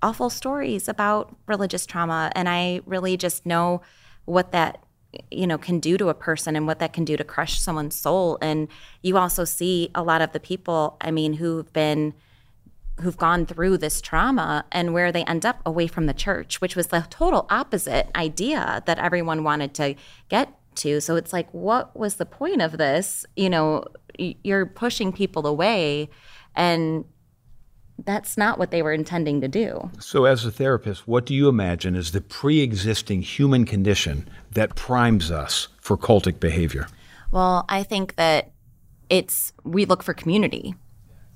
awful stories about religious trauma, and I really just know what that you know can do to a person and what that can do to crush someone's soul. And you also see a lot of the people, I mean, who've been who've gone through this trauma and where they end up away from the church, which was the total opposite idea that everyone wanted to get to. So it's like, what was the point of this? You know, you're pushing people away, and that's not what they were intending to do. So, as a therapist, what do you imagine is the pre existing human condition that primes us for cultic behavior? Well, I think that it's we look for community.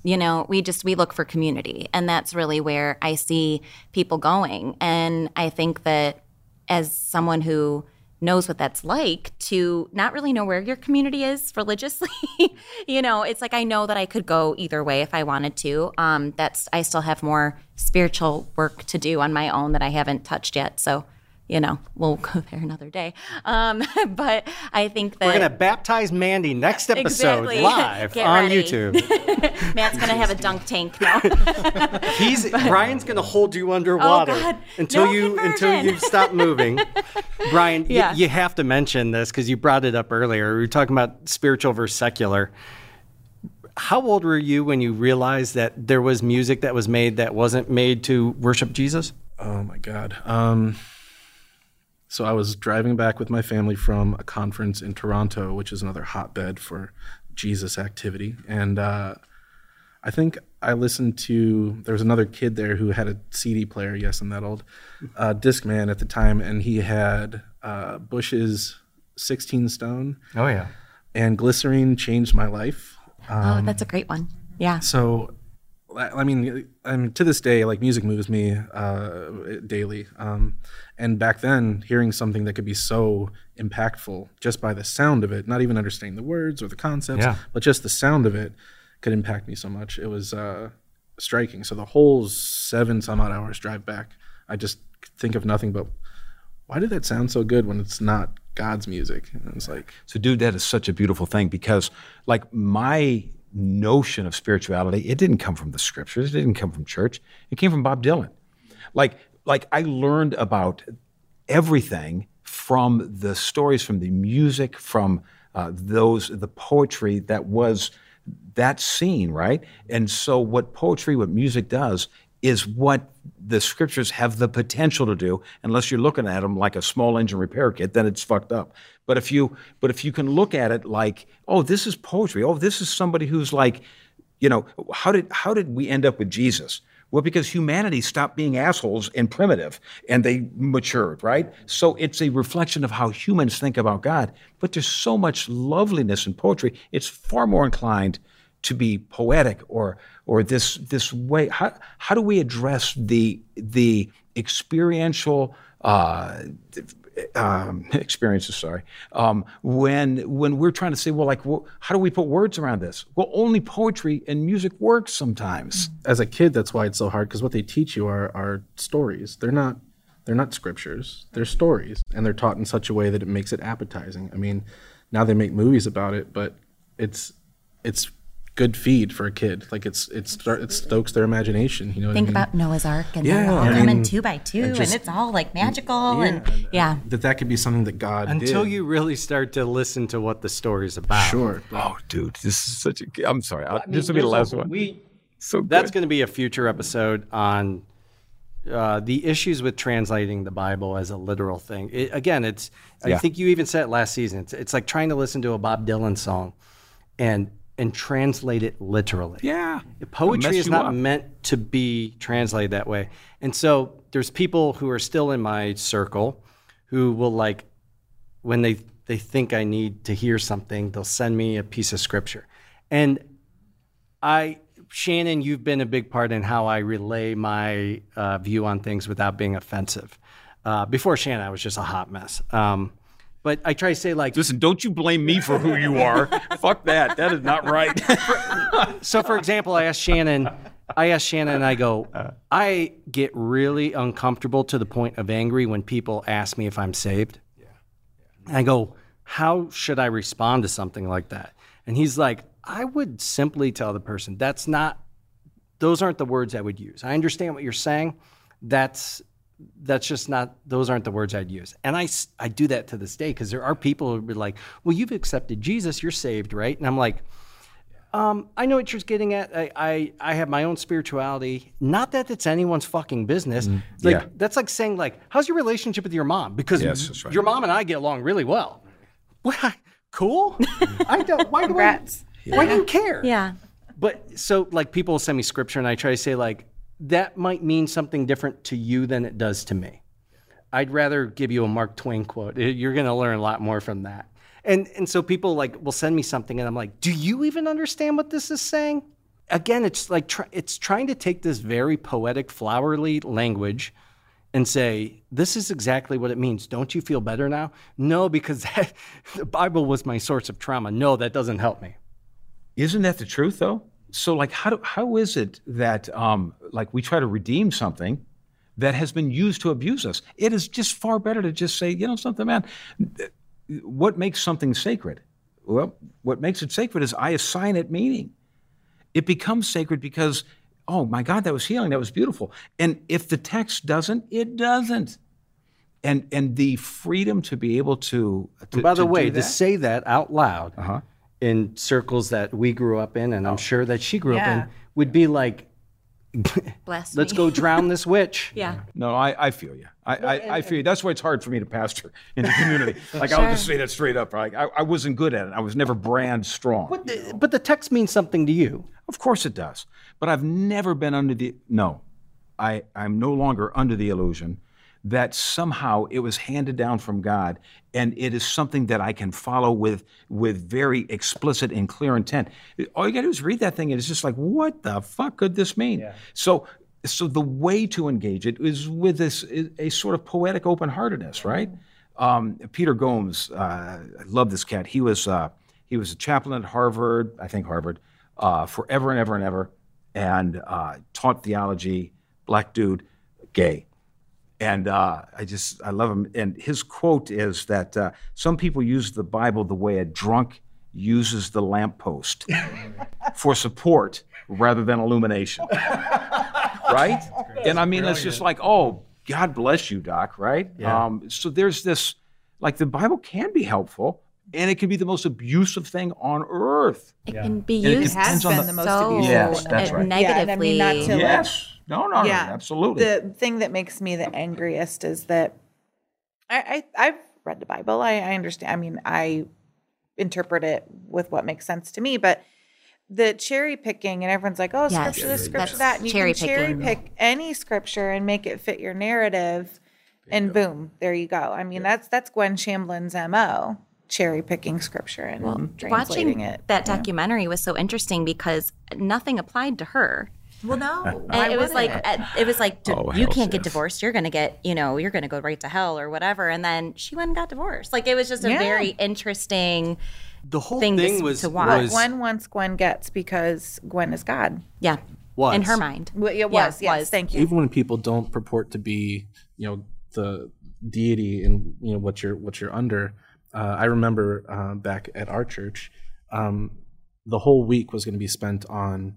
You know, we just we look for community, and that's really where I see people going. And I think that as someone who knows what that's like to not really know where your community is religiously, you know, it's like I know that I could go either way if I wanted to. Um, that's I still have more spiritual work to do on my own that I haven't touched yet. So, you know, we'll go there another day. Um, but I think that We're going to baptize Mandy next episode Exactly. live Get on ready. YouTube. Matt's gonna have a dunk tank now. He's Brian's going to hold you underwater Oh, until No you until you stop moving. Brian, y- Yeah. you have to mention this because you brought it up earlier. We were talking about spiritual versus secular. How old were you when you realized that there was music that was made that wasn't made to worship Jesus? Oh my God. Um, so I was driving back with my family from a conference in Toronto, which is another hotbed for Jesus activity, and uh, I think I listened to. There was another kid there who had a CD player. Yes, I'm that old. Uh, Discman at the time, and he had uh, Bush's 16 Stone Oh yeah. and Glycerine changed my life. oh, that's a great one. Yeah. So, I mean, I mean, to this day, like music moves me uh, daily. Um, and back then, hearing something that could be so impactful just by the sound of it, not even understanding the words or the concepts, Yeah. but just the sound of it could impact me so much. It was uh, striking. So the whole seven some odd hours drive back, I just think of nothing but why did that sound so good when it's not God's music? And it's like, So, dude, that is such a beautiful thing because, like, my notion of spirituality, it didn't come from the scriptures. It didn't come from church. It came from Bob Dylan. Like, like I learned about everything from the stories, from the music, from uh, those the poetry that was that scene, right? And so, what poetry, what music does, is what the scriptures have the potential to do. Unless you're looking at them like a small engine repair kit, then it's fucked up. But if you, but if you can look at it like, oh, this is poetry. Oh, this is somebody who's like, you know, how did how did we end up with Jesus? Well, because humanity stopped being assholes and primitive and they matured, right? So it's a reflection of how humans think about God. But there's so much loveliness in poetry. It's far more inclined to be poetic or or this this way. How how do we address the the experiential uh, um, experiences? Sorry, um, when when we're trying to say, well, like, well, how do we put words around this? Well, only poetry and music works sometimes. as a kid, that's why it's so hard because what they teach you are are stories. They're not they're not scriptures. They're stories, and they're taught in such a way that it makes it appetizing. I mean, now they make movies about it, but it's it's good feed for a kid. Like it's it's start it stokes their imagination. You know, what Think I mean? about Noah's Ark and Yeah, they're all I coming mean, two by two, and, just- it's all like magical and yeah. that that could be something that God Until did. you really start to listen to what the story's about. sure. Oh, dude, this is such a. I'm sorry. I'll, mean, this will be the last a- one. We, so good. that's going to be a future episode on uh, the issues with translating the Bible as a literal thing. It, again, it's. I think you even said it last season. It's, it's like trying to listen to a Bob Dylan song, and and translate it literally. yeah. Poetry is not up. meant to be translated that way. And so there's people who are still in my circle who will like when they they think I need to hear something, they'll send me a piece of scripture. And I Shannon, you've been a big part in how I relay my uh, view on things without being offensive. Uh, before Shannon, I was just a hot mess. Um, but I try to say like Listen, don't you blame me for who you are. Fuck that. That is not right. so for example, I asked Shannon, I asked Shannon, and I go, uh. I get really uncomfortable to the point of angry when people ask me if I'm saved. And I go, how should I respond to something like that? And he's like, I would simply tell the person, that's not, those aren't the words I would use. I understand what you're saying. That's, that's just not, those aren't the words I'd use. And i, I do that to this day because there are people who be like, well, you've accepted Jesus, you're saved, right? And I'm like, um, I know what you're getting at. I, I, I have my own spirituality. Not that it's anyone's fucking business. Like Mm-hmm. yeah. that's like saying like, how's your relationship with your mom? Because Yes, that's right. your mom and I get along really well. Well, cool. I don't. Why Congrats. do I? Why do you care? Yeah. But so like people send me scripture and I try to say like that might mean something different to you than it does to me. I'd rather give you a Mark Twain quote. Eh, You're going to learn a lot more from that. And and so people like will send me something and I'm like, "Do you even understand what this is saying?" Again, it's like try, it's trying to take this very poetic flowery language and say, "This is exactly what it means. Don't you feel better now?" No, because that, the Bible was my source of trauma. No, that doesn't help me. Isn't that the truth, though? So, like, how do, how is it that um, like we try to redeem something that has been used to abuse us? It is just far better to just say, you know, something, man. What makes something sacred? Well, what makes it sacred is I assign it meaning. It becomes sacred because, oh my God, that was healing. That was beautiful. And if the text doesn't, it doesn't. And and the freedom to be able to. to And by the way, to say that out loud Uh-huh. In circles that we grew up in, and I'm sure that she grew up in, would be like, Bless let's go drown this witch. Yeah. No, I, I feel you. I, I, I feel you. That's why it's hard for me to pastor in the community. Like I'll just say that straight up. Like I, I wasn't good at it. I was never brand strong. But the, but the text means something to you. Of course it does. But I've never been under the no. I, I'm no longer under the illusion that somehow it was handed down from God and it is something that I can follow with with very explicit and clear intent. All you gotta do is read that thing and it's just like, what the fuck could this mean? So so the way to engage it is with this a sort of poetic open-heartedness, right? Um, Peter Gomes, uh, I love this cat. He was uh, he was a chaplain at Harvard, I think Harvard, uh, forever and ever and ever, and uh, taught theology. Black dude, gay, And uh, I just, I love him. And his quote is that uh, some people use the Bible the way a drunk uses the lamppost for support rather than illumination. right? And I mean, it's just like, oh, God bless you, Doc, right? Yeah. Um, so there's this, like, the Bible can be helpful. And it can be the most abusive thing on earth. It can be And it used depends has on been the- the most so abusive. Yes, that's right. Yeah, and I negatively. mean, not to- Yes. No, no, no, yeah, absolutely. The thing that makes me the angriest is that I, I I've read the Bible. I, I understand. I mean, I interpret it with what makes sense to me, but the cherry picking and everyone's like, oh, Yes, scripture this, scripture that's that, and you cherry can cherry picking. pick any scripture and make it fit your narrative, and boom, there you go. I mean, that's that's Gwen Shamblin's mo. Cherry picking scripture and well, translating Watching it. that documentary was so interesting because nothing applied to her. Well, no, And it was like uh, it was like d- Oh, you can't get divorced. You're gonna get you know you're gonna go right to hell or whatever. And then she went and got divorced. Like it was just a Yeah. very interesting. The whole thing thing to- was, to watch. what was Gwen wants, Gwen gets because Gwen is God. Yeah, was in her mind. Well, it Yeah, was, yes, was. thank you. even when people don't purport to be you know the deity and you know what you're what you're under uh, i remember uh, back at our church um, the whole week was going to be spent on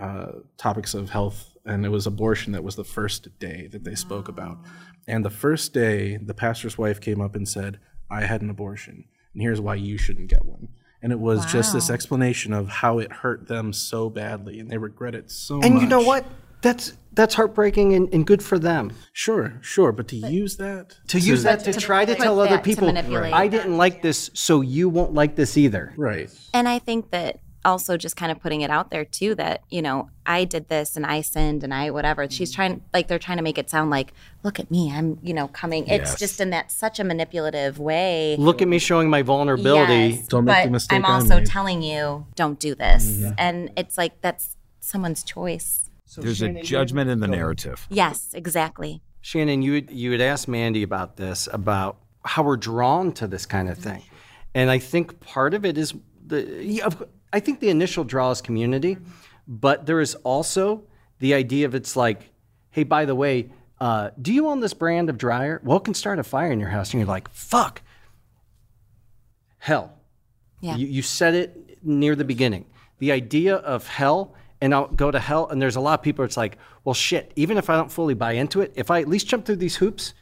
uh, topics of health and it was abortion that was the first day that they spoke about and the first day the pastor's wife came up and said i had an abortion and here's why you shouldn't get one and it was just this explanation of how it hurt them so badly and they regret it so much and you know what? That's that's heartbreaking and, and good for them. Sure, sure, but to use that To use that to, to try to tell other people, manipulate. I didn't like this, so you won't like this either. right, And I think that also just kind of putting it out there too that you know I did this and I sinned and I whatever. She's mm. trying like they're trying to make it sound like look at me, I'm you know coming. It's just in that such a manipulative way. Look at me showing my vulnerability. Yes, Don't make the mistake I'm I also made. telling you don't do this, mm-hmm. and it's like that's someone's choice. so There's a judgment in the narrative. Yes, exactly. Shannon, you had, you had asked Mandy about this, about how we're drawn to this kind of thing, mm-hmm. and I think part of it is the. yeah, of- I think the initial draw is community, but there is also the idea of it's like, hey, by the way, uh, do you own this brand of dryer? Well, it can start a fire in your house, and you're like, fuck, hell. Yeah. You, you said it near the beginning. The idea of hell, and I'll go to hell, and there's a lot of people, it's like, well, shit, even if I don't fully buy into it, if I at least jump through these hoops,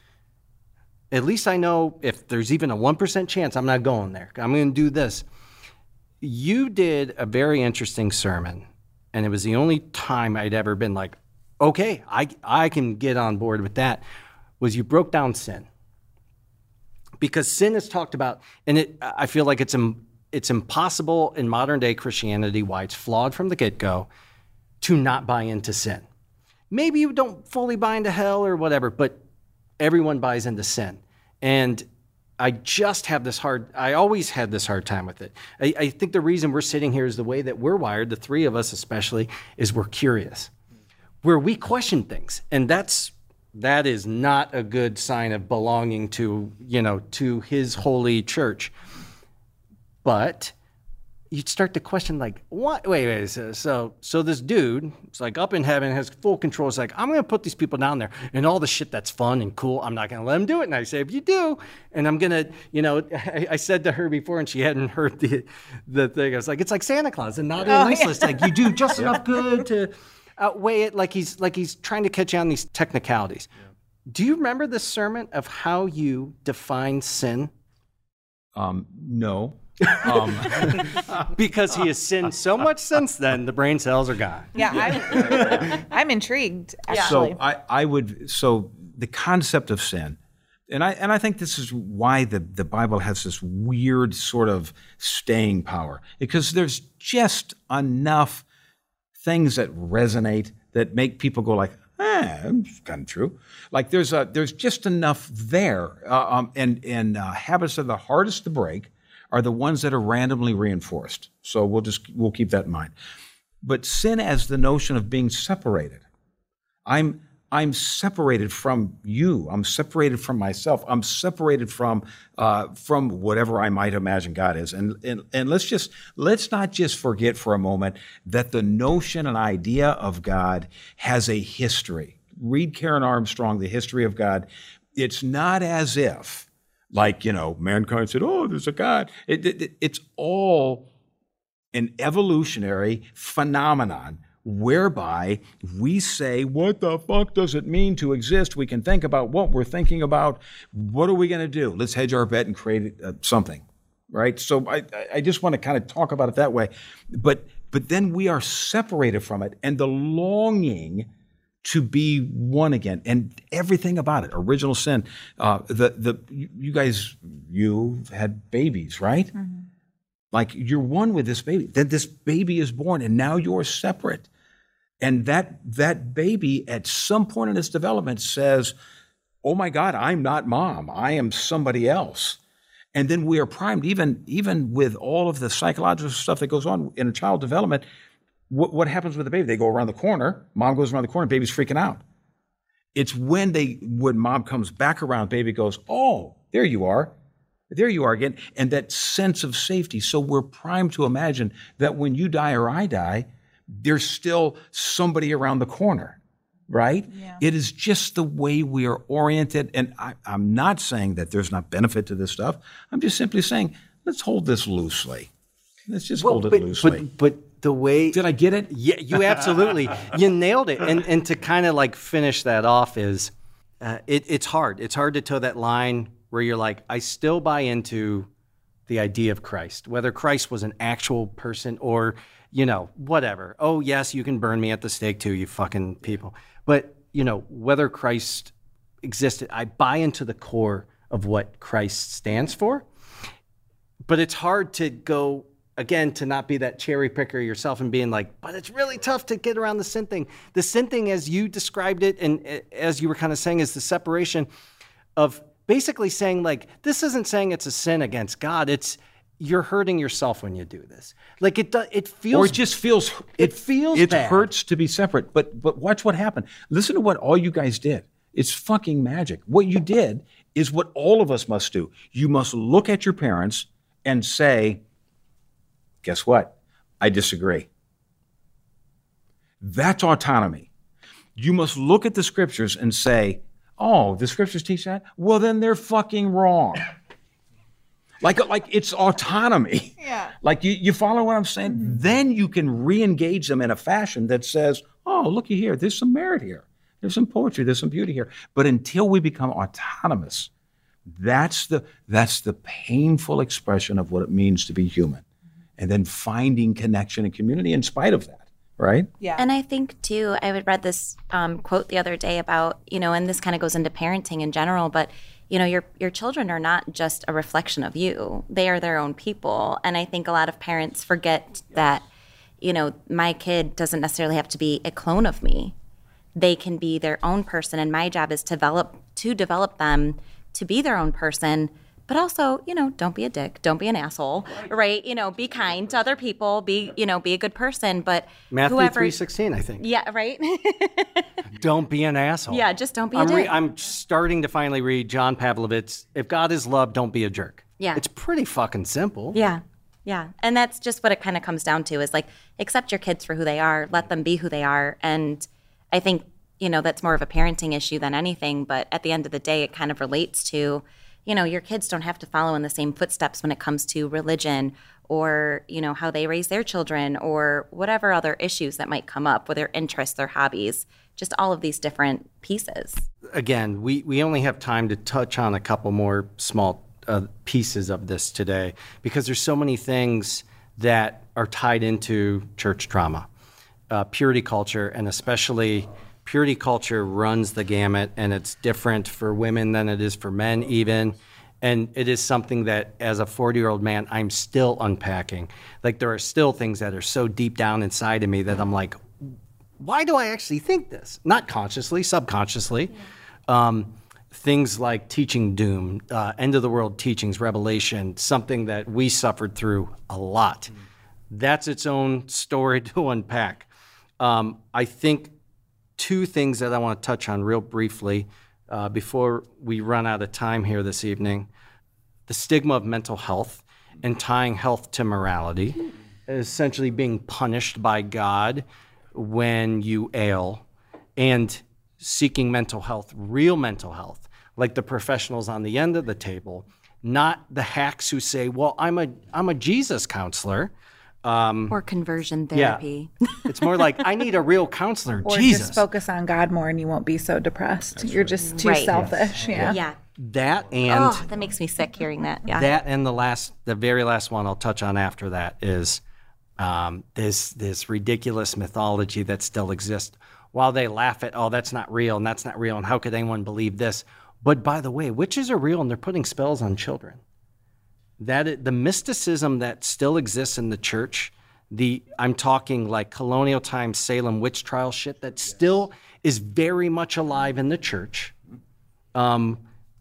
at least I know if there's even a 1% chance I'm not going there. I'm going to do this. You did a very interesting sermon, and it was the only time I'd ever been like, okay, I, I can get on board with that, was you broke down sin because sin is talked about, and it, I feel like it's it's impossible in modern day Christianity why it's flawed from the get go to not buy into sin. Maybe you don't fully buy into hell or whatever, but everyone buys into sin, and I just have this hard. I always had this hard time with it. I, I think the reason we're sitting here is the way that we're wired. The three of us, especially, is we're curious where we question things and that's that is not a good sign of belonging to you know to his holy church but you'd start to question like what? Wait wait so so, so this dude it's like up in heaven has full control it's like i'm going to put these people down there and all the shit that's fun and cool i'm not going to let them do it and i say if you do and i'm going to you know I, I said to her before and she hadn't heard the the thing. I was like it's like santa claus and naughty and nice list like you do just enough good to outweigh it like he's like he's trying to catch you on these technicalities. Do you remember the sermon of how you define sin? Um, no. Um, because he has sinned so much since then the brain cells are gone Yeah, I'm, I'm intrigued. Actually, So I, I would so the concept of sin, and I and I think this is why the, the Bible has this weird sort of staying power. Because there's just enough things that resonate that make people go like, eh, it's kind of true. Like there's a there's just enough there. Uh, um, and and uh, habits are the hardest to break are the ones that are randomly reinforced. So we'll just we'll keep that in mind. But sin as the notion of being separated. I'm I'm separated from you. I'm separated from myself. I'm separated from uh, from whatever I might imagine God is. And, and and let's just let's not just forget for a moment that the notion and idea of God has a history. read Karen Armstrong, The History of God. It's not as if, like, you know, mankind said, oh, there's a God. It, it, it's all an evolutionary phenomenon whereby we say, what the fuck does it mean to exist? We can think about what we're thinking about. What are we going to do? Let's hedge our bet and create uh, something, right? So I, I just want to kind of talk about it that way. But, but then we are separated from it, and the longing to be one again. And everything about it original sin uh, the the you guys you had babies right? Mm-hmm. like you're one with this baby. Then this baby is born and now you're separate. And that that baby at some point in its development says oh my god i'm not mom. I am somebody else. And then we are primed even even with all of the psychological stuff that goes on in a child development what, what happens with the baby? They go around the corner, mom goes around the corner, baby's freaking out. It's when they when mom comes back around, baby goes, Oh, there you are. There you are again. And that sense of safety. So we're primed to imagine that when you die or I die, there's still somebody around the corner, right? Yeah. It is just the way we are oriented. And I, I'm not saying that there's not benefit to this stuff. I'm just simply saying, let's hold this loosely. Let's just well, hold it but, loosely. But, but the way did I get it? Yeah, you absolutely you nailed it. And and to kind of like finish that off is uh, it, it's hard. It's hard to toe that line where you're like, I still buy into the idea of Christ, whether Christ was an actual person or you know whatever. Oh yes, you can burn me at the stake too, you fucking people. But you know whether Christ existed, I buy into the core of what Christ stands for. But it's hard to go again, to not be that cherry picker yourself and being like, but it's really tough to get around the sin thing. The sin thing, as you described it, and eh, as you were kind of saying, is the separation of basically saying, like, this isn't saying it's a sin against God. It's you're hurting yourself when you do this. Like it, does it feels, or it just feels, it, it feels, it bad. hurts to be separate. But but watch what happened. Listen to what all you guys did. It's fucking magic. What you did is what all of us must do. You must look at your parents and say, Guess what? I disagree. That's autonomy. You must look at the scriptures and say, oh, the scriptures teach that? Well, then they're fucking wrong. like, like it's autonomy. Yeah. Like you, you follow what I'm saying? Mm-hmm. Then you can re-engage them in a fashion that says, oh, looky here, there's some merit here. There's some poetry, there's some beauty here. But until we become autonomous, that's the that's the painful expression of what it means to be human and then finding connection and community in spite of that right? Yeah. And i think too i read this um, quote the other day about you know and this kind of goes into parenting in general but you know your your children are not just a reflection of you. They are their own people. And i think a lot of parents forget that you know my kid doesn't necessarily have to be a clone of me. They can be their own person and my job is to develop to develop them to be their own person but also, you know, don't be a dick, don't be an asshole, right? You know, be kind to other people, be, you know, be a good person, but Matthew whoever, 3:16, I think. Yeah, right? don't be an asshole. Yeah, just don't be I'm a dick. I'm starting to finally read John Pavlovitz, If God is love, don't be a jerk. Yeah. It's pretty fucking simple. Yeah. Yeah. And that's just what it kind of comes down to is like accept your kids for who they are, let them be who they are. And I think, you know, that's more of a parenting issue than anything, but at the end of the day it kind of relates to you know, your kids don't have to follow in the same footsteps when it comes to religion or, you know, how they raise their children or whatever other issues that might come up with their interests, their hobbies, just all of these different pieces. Again, we, we only have time to touch on a couple more small uh, pieces of this today because there's so many things that are tied into church trauma, uh, purity culture, and especially purity culture runs the gamut and it's different for women than it is for men even. And it is something that as a 40 year old man i'm still unpacking. Like there are still things that are so deep down inside of me that i'm like why do i actually think this? Not consciously subconsciously. Um, things like teaching doom uh, end of the world teachings revelation something that we suffered through a lot. That's its own story to unpack. Um, i think two things that I want to touch on real briefly uh, before we run out of time here this evening the stigma of mental health and tying health to morality, essentially being punished by God when you ail. And seeking mental health, real mental health, like the professionals on the end of the table, not the hacks who say, "Well, I'm a I'm a Jesus counselor." Um, or conversion yeah. therapy. it's more like I need a real counselor. Or Jesus. just focus on God more and you won't be so depressed. You're just too Right. selfish. Yeah. yeah. that and oh, that makes me sick hearing that. Yeah. that and the last the very last one i'll touch on after that is um, this this ridiculous mythology that still exists while they laugh at oh that's not real and that's not real and how could anyone believe this but by the way witches are real and they're putting spells on children that it, the mysticism that still exists in the church the i'm talking like colonial times salem witch trial shit that still is very much alive in the church um,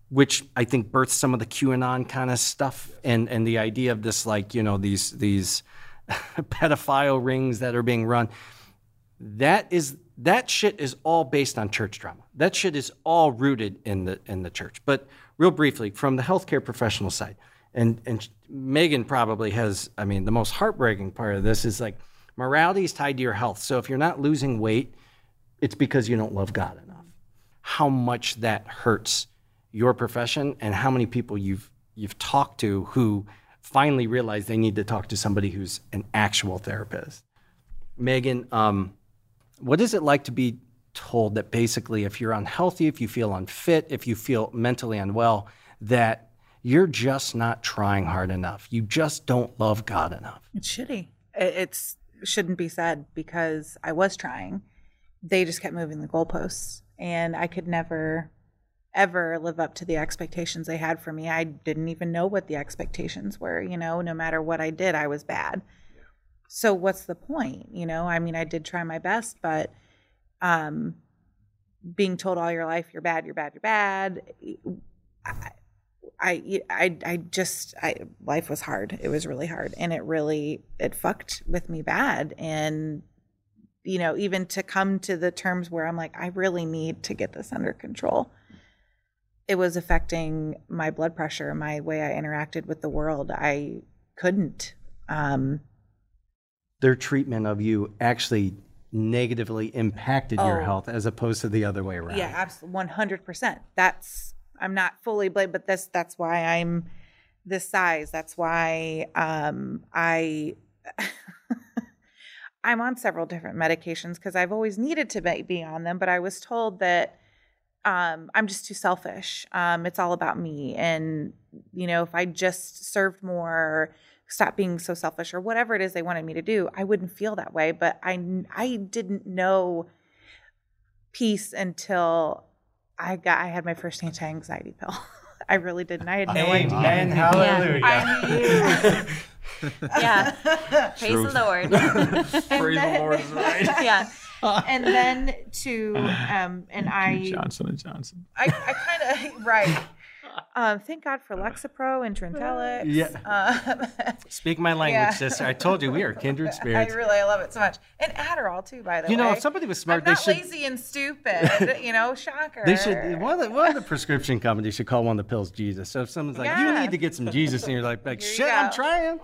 which I think birthed some of the QAnon kind of stuff and and the idea of this like you know these these pedophile rings that are being run. That is that shit is all based on church drama. That shit is all rooted in the in the church. But real briefly, from the healthcare professional side, and and Megan probably has. I mean, the most heartbreaking part of this is like morality is tied to your health. So if you're not losing weight, it's because you don't love God enough. How much that hurts your profession and how many people you've you've talked to who finally realize they need to talk to somebody who's an actual therapist. Megan, um, what is it like to be told that basically if you're unhealthy, if you feel unfit, if you feel mentally unwell, that you're just not trying hard enough. You just don't love God enough. It's shitty. It it's shouldn't be said because I was trying. They just kept moving the goalposts, and I could never, ever live up to the expectations they had for me. I didn't even know what the expectations were. You know, no matter what I did, I was bad. So what's the point? You know, I mean, I did try my best, but um, being told all your life you're bad, you're bad, you're bad. I, I, I, I just, I, life was hard. It was really hard, and it really, it fucked with me bad. And you know, even to come to the terms where I'm like, I really need to get this under control. It was affecting my blood pressure, my way I interacted with the world. I couldn't. Um, Their treatment of you actually negatively impacted your Oh. health as opposed to the other way around. Yeah, absolutely, one hundred percent. That's I'm not fully blamed, but this that's why I'm this size. That's why um, I I'm on several different medications because I've always needed to be, be on them, but I was told that um, I'm just too selfish. Um, it's all about me, and you know, if I just served more, stop being so selfish, or whatever it is they wanted me to do, I wouldn't feel that way. But I I didn't know peace until I got I had my first anti anxiety pill. I really didn't. I had no idea. Amen. Hallelujah. I mean, Yeah. Praise the Lord. Praise the Lord is right. yeah. and then to um and I Johnson and Johnson. I, I kind of right. Um, thank God for Lexapro and Trintellix. Yeah. Um, Speak my language, Yeah. sister. I told you we are kindred spirits. I really I love it so much, and Adderall too. By the You way, You know, if somebody was smart, I'm they not should- lazy and stupid. You know, shocker. They should one of the one of the prescription companies should call one of the pills Jesus. So if someone's like, Yeah. "You need to get some Jesus," and you're like, "Like Here you shit, I'm trying."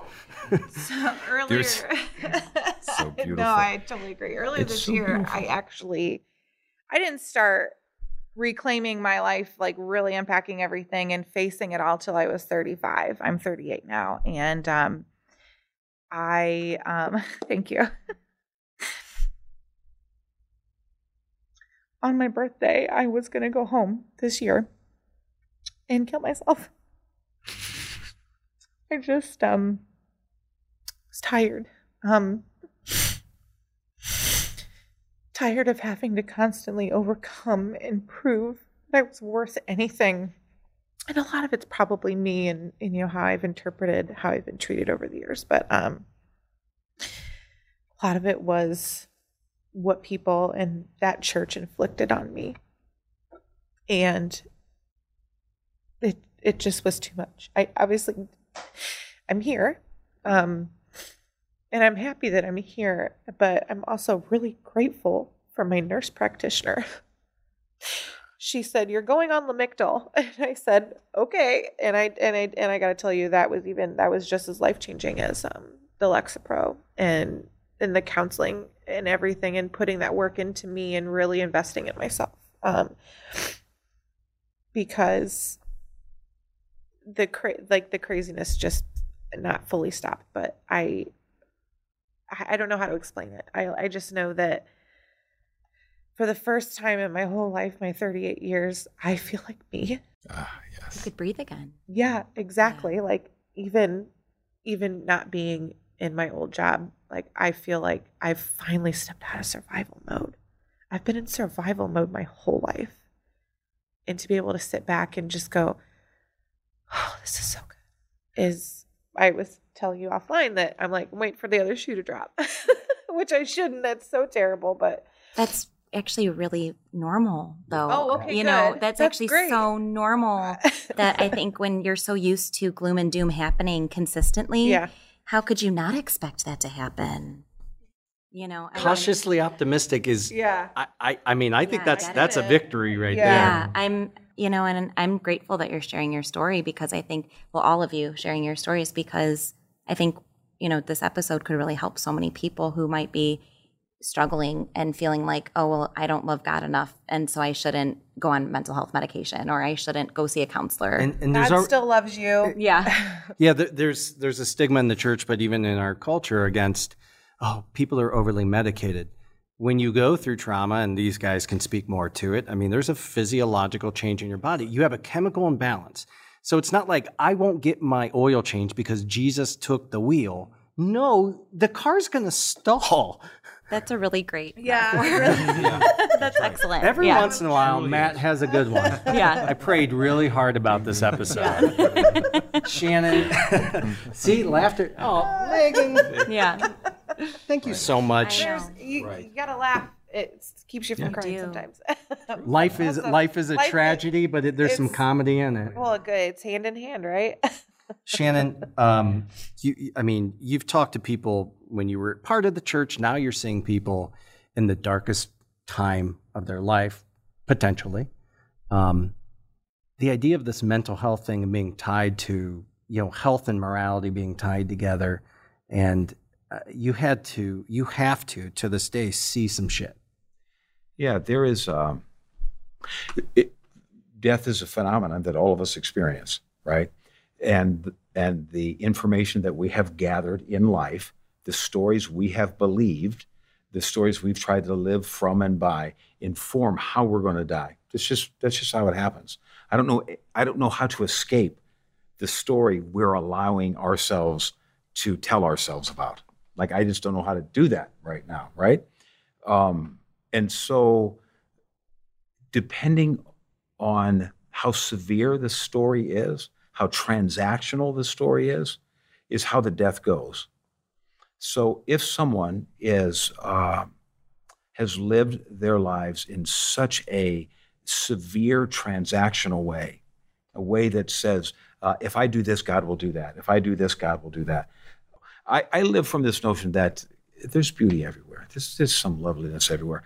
So earlier, So beautiful. no, I totally agree. Earlier It's this so year, beautiful. I actually, I didn't start reclaiming my life, like really unpacking everything and facing it all till I was 35. I'm 38 now, and um, I um, thank you. On my birthday, I was gonna go home this year and kill myself. I just um was tired. Um tired of having to constantly overcome and prove that I was worth anything. And a lot of it's probably me and, and you know how I've interpreted how I've been treated over the years. But um a lot of it was what people in that church inflicted on me. And it it just was too much. I obviously I'm here. Um and I'm happy that I'm here, but I'm also really grateful for my nurse practitioner. She said, "You're going on Lamictal," and I said, "Okay." And I and I and I got to tell you, that was even that was just as life changing as um, the Lexapro and and the counseling and everything, and putting that work into me and really investing in myself. um, because the cra- like the craziness just not fully stopped. But I, I I don't know how to explain it. I I just know that for the first time in my whole life, my 38 years, I feel like me. Ah, You yes. could breathe again. Yeah, exactly. Like even even not being in my old job, like I feel like I've finally stepped out of survival mode. I've been in survival mode my whole life. And to be able to sit back and just go, "Oh, this is so good." Is I was telling you offline that I'm like, I'm waiting for the other shoe to drop. Which I shouldn't. That's so terrible, but That's actually really normal, though. Oh, okay, You know, good. that's, That's actually great. so normal that I think when you're so used to gloom and doom happening consistently, yeah. how could you not expect that to happen? You know, I mean- Cautiously optimistic is. Yeah. I, I, I mean, I think Yeah, that's I get that's a victory right Yeah. Yeah, there. I'm, you know, and I'm grateful that you're sharing your story because I think, well, all of you sharing your stories because I think, you know, this episode could really help so many people who might be struggling and feeling like, oh, well, I don't love God enough. And so I shouldn't go on mental health medication or I shouldn't go see a counselor. And, and there's God al- still loves you. Eh, yeah. Yeah, there's there's a stigma in the church, but even in our culture against oh, people are overly medicated. When you go through trauma, and these guys can speak more to it, I mean, there's a physiological change in your body. You have a chemical imbalance. So it's not like I won't get my oil change because Jesus took the wheel. No, the car's going to stall. That's a really great. Yeah. That's excellent. Every yeah. once in a while, Matt has a good one. Yeah. I prayed really hard about this episode. Shannon, see, laughter. Oh, Megan, Yeah. thank you so much. I know. There's, you, Right. you gotta laugh. It keeps you from crying sometimes. Life is Also, life is a life is- tragedy, but it, there's some comedy in it. well, good. It's hand in hand, right? Shannon, um, you, I mean, you've talked to people when you were part of the church. Now you're seeing people in the darkest time of their life, potentially. Um, the idea of this mental health thing and being tied to, you know, health and morality being tied together, and uh, you had to, you have to, to this day, see some shit. Yeah, there is. Um, it, death is a phenomenon that all of us experience, right? And and the information that we have gathered in life, the stories we have believed, the stories we've tried to live from and by, inform how we're going to die. That's just that's just how it happens. I don't know. I don't know how to escape the story we're allowing ourselves to tell ourselves about. Like I just don't know how to do that right now, right? Um, and so, depending on how severe the story is, how transactional the story is, is how the death goes. So, if someone is uh, has lived their lives in such a severe transactional way, a way that says, uh, if I do this, God will do that. If I do this, God will do that. I, I live from this notion that there's beauty everywhere. There's, there's some loveliness everywhere.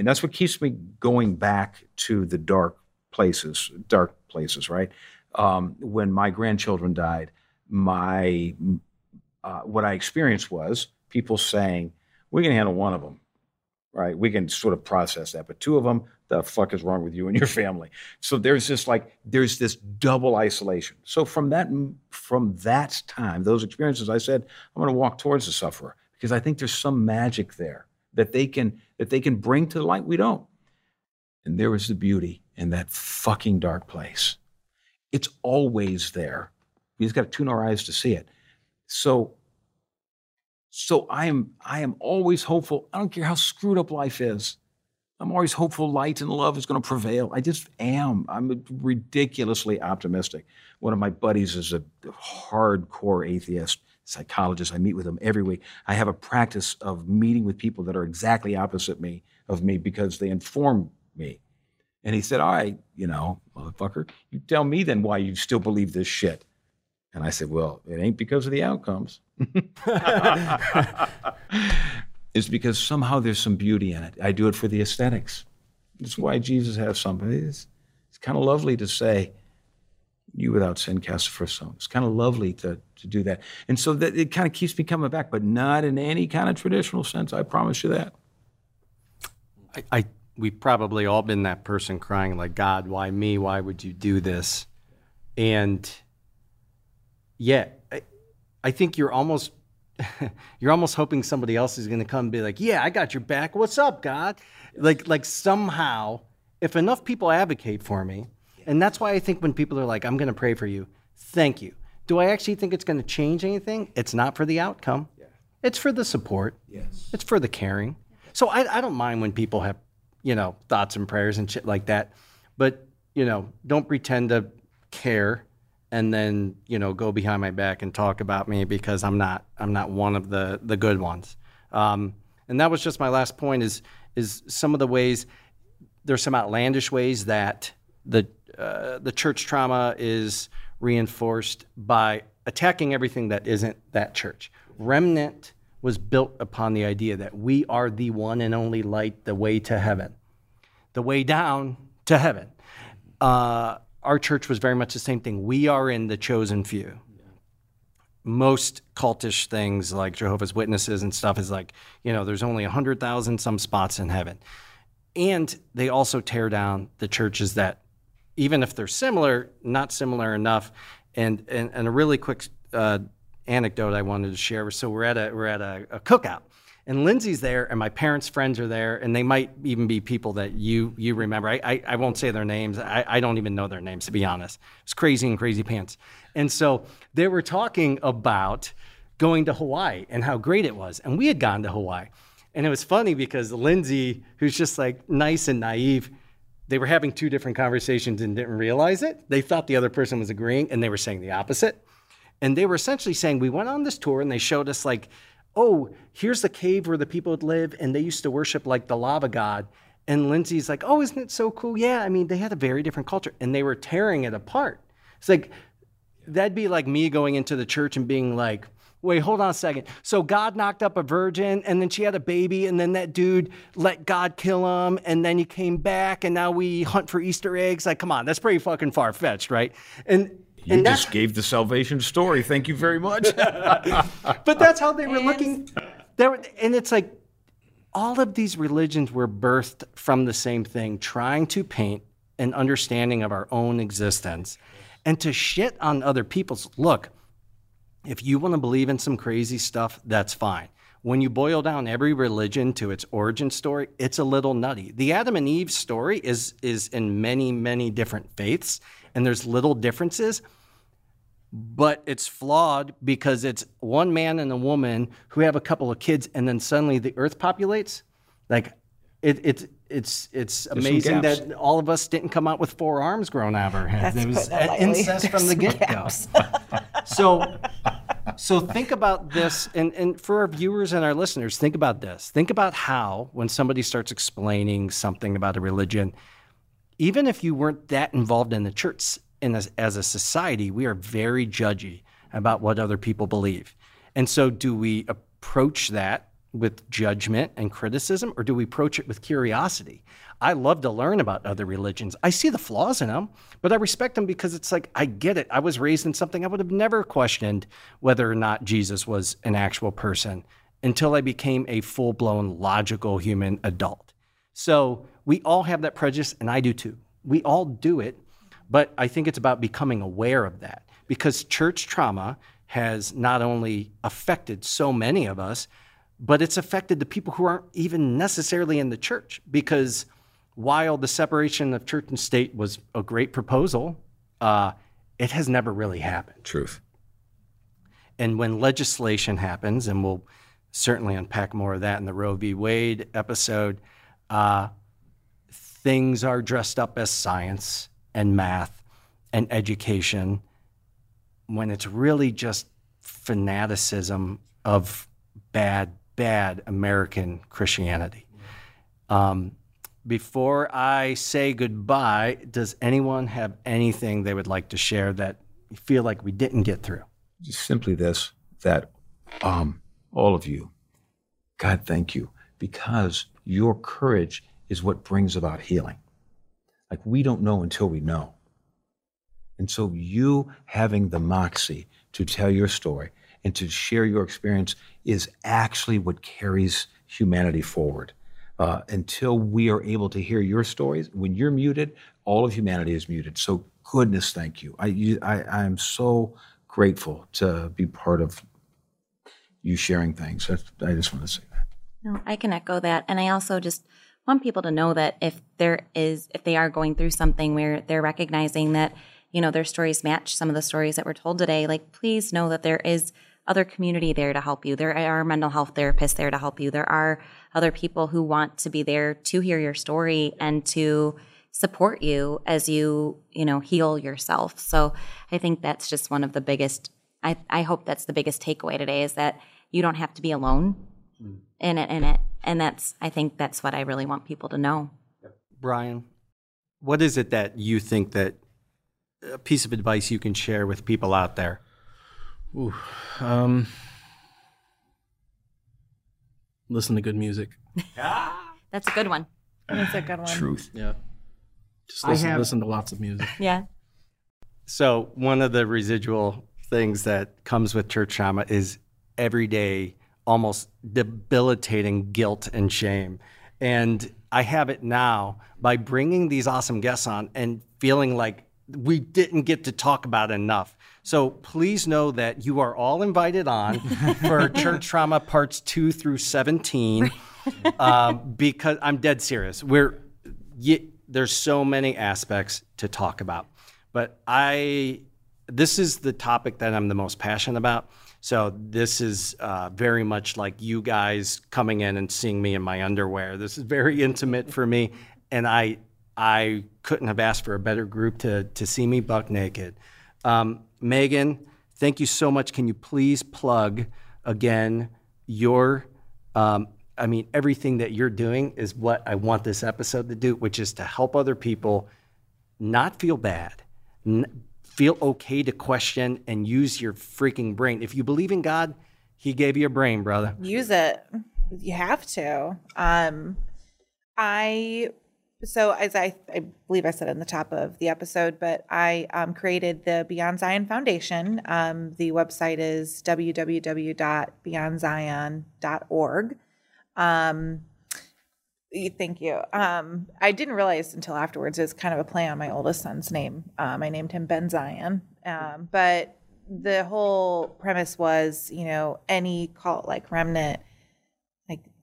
And that's what keeps me going back to the dark places, dark places, right? Um, when my grandchildren died, my uh, what I experienced was people saying, "We can handle one of them, right? We can sort of process that, but two of them, the fuck is wrong with you and your family?" So there's this like there's this double isolation. So from that from that time, those experiences, I said, I'm going to walk towards the sufferer because I think there's some magic there that they can that they can bring to the light we don't. And there was the beauty in that fucking dark place. It's always there. We just got to tune our eyes to see it. So so I am I am always hopeful. I don't care how screwed up life is. I'm always hopeful light and love is going to prevail. I just am. I'm ridiculously optimistic. One of my buddies is a hardcore atheist psychologist. I meet with them every week. I have a practice of meeting with people that are exactly opposite me of me because they inform me. And he said, All right, you know, motherfucker, you tell me then why you still believe this shit. And I said, Well, it ain't because of the outcomes. it's because somehow there's some beauty in it. I do it for the aesthetics. That's why Jesus has something. It's, it's kind of lovely to say, you without sin cast the first stone. It's kind of lovely to, to do that. And so that it kind of keeps me coming back, but not in any kind of traditional sense. I promise you that. I, I we've probably all been that person crying like, God, why me? Why would you do this? And yeah, I, I think you're almost you're almost hoping somebody else is going to come and be like, "Yeah, I got your back. What's up, God?" Like like somehow, if enough people advocate for me, and that's why I think when people are like, "I'm going to pray for you," thank you. Do I actually think it's going to change anything? It's not for the outcome. Yeah. It's for the support. Yes. It's for the caring. So I, I don't mind when people have, you know, thoughts and prayers and shit like that. But, you know, don't pretend to care and then, you know, go behind my back and talk about me because I'm not I'm not one of the the good ones. Um, and that was just my last point is is some of the ways there's some outlandish ways that the uh, the church trauma is reinforced by attacking everything that isn't that church. Remnant was built upon the idea that we are the one and only light, the way to heaven, the way down to heaven. Uh, our church was very much the same thing. We are in the chosen few. Most cultish things like Jehovah's Witnesses and stuff is like, you know, there's only 100,000 some spots in heaven. And they also tear down the churches that, even if they're similar, not similar enough. And, and, and a really quick uh, anecdote I wanted to share. So we're at a we're at a, a, cookout, and Lindsay's there, and my parents' friends are there, and they might even be people that you you remember. I I, I won't say their names. I, I don't even know their names to be honest. It's crazy and crazy pants. And so they were talking about going to Hawaii and how great it was, and we had gone to Hawaii, and it was funny because Lindsay, who's just like nice and naive. They were having two different conversations and didn't realize it. They thought the other person was agreeing, and they were saying the opposite. And they were essentially saying, we went on this tour and they showed us, like, oh, here's the cave where the people would live, and they used to worship like the lava god. And Lindsay's like, oh, isn't it so cool? Yeah, I mean, they had a very different culture, and they were tearing it apart. It's like, that'd be like me going into the church and being like, wait, hold on a second. So God knocked up a virgin, and then she had a baby, and then that dude let God kill him, and then he came back, and now we hunt for Easter eggs. Like, come on, that's pretty fucking far fetched, right? And you and just gave the salvation story. Thank you very much. but that's how they were looking. There, and it's like all of these religions were birthed from the same thing, trying to paint an understanding of our own existence and to shit on other people's. Look, if you want to believe in some crazy stuff, that's fine. When you boil down every religion to its origin story, it's a little nutty. The Adam and Eve story is is in many, many different faiths and there's little differences, but it's flawed because it's one man and a woman who have a couple of kids, and then suddenly the earth populates. Like, it, it it's it's amazing that all of us didn't come out with four arms grown out of our heads. It was incest from the get go. so, so think about this, and and for our viewers and our listeners, think about this. Think about how when somebody starts explaining something about a religion even if you weren't that involved in the church in as a society, we are very judgy about what other people believe. And so, do we approach that with judgment and criticism, or do we approach it with curiosity? I love to learn about other religions. I see the flaws in them, but I respect them because it's like, I get it. I was raised in something I would have never questioned whether or not Jesus was an actual person until I became a full blown logical human adult. So, we all have that prejudice, and I do too. We all do it, but I think it's about becoming aware of that because church trauma has not only affected so many of us, but it's affected the people who aren't even necessarily in the church. Because while the separation of church and state was a great proposal, uh, it has never really happened. Truth. And when legislation happens, and we'll certainly unpack more of that in the Roe v. Wade episode, uh, things are dressed up as science and math and education when it's really just fanaticism of bad, bad American Christianity. Um, before I say goodbye, does anyone have anything they would like to share that you feel like we didn't get through? Just simply this that um, all of you, God, thank you, because your courage is what brings about healing. Like we don't know until we know. And so you having the moxie to tell your story and to share your experience is actually what carries humanity forward. uh, until we are able to hear your stories. When you're muted, all of humanity is muted. So, goodness, thank you. I, you, I, I am so grateful to be part of you sharing things. I just want to say that. No, I can echo that. And I also just want people to know that if there is, if they are going through something where they're recognizing that, you know, their stories match some of the stories that were told today, like please know that there is other community there to help you. There are mental health therapists there to help you. There are other people who want to be there to hear your story and to support you as you, you know, heal yourself. So I think that's just one of the biggest I, I hope that's the biggest takeaway today is that you don't have to be alone mm. in it in it. And that's I think that's what I really want people to know. Brian, what is it that you think that a piece of advice you can share with people out there? Ooh, um, listen to good music. That's a good one. That's a good one. Truth. Yeah. Just listen, have, listen to lots of music. Yeah. So one of the residual things that comes with church trauma is everyday, almost debilitating guilt and shame. And I have it now by bringing these awesome guests on and feeling like we didn't get to talk about enough. So please know that you are all invited on for church trauma parts two through 17 um, because I'm dead serious. We're, there's so many aspects to talk about. But I this is the topic that I'm the most passionate about. So this is uh, very much like you guys coming in and seeing me in my underwear. This is very intimate for me, and I I couldn't have asked for a better group to to see me buck naked. Um, Megan, thank you so much. Can you please plug again your um, I mean, everything that you're doing is what I want this episode to do, which is to help other people not feel bad, feel okay to question and use your freaking brain. If you believe in God, He gave you a brain, brother. Use it. You have to. Um, I so as I, I believe I said in the top of the episode, but I um, created the Beyond Zion Foundation. Um, the website is www.beyondzion.org. Um, Thank you. Um, I didn't realize until afterwards it's kind of a play on my oldest son's name. Um, I named him Ben Zion. Um, but the whole premise was, you know, any cult like remnant,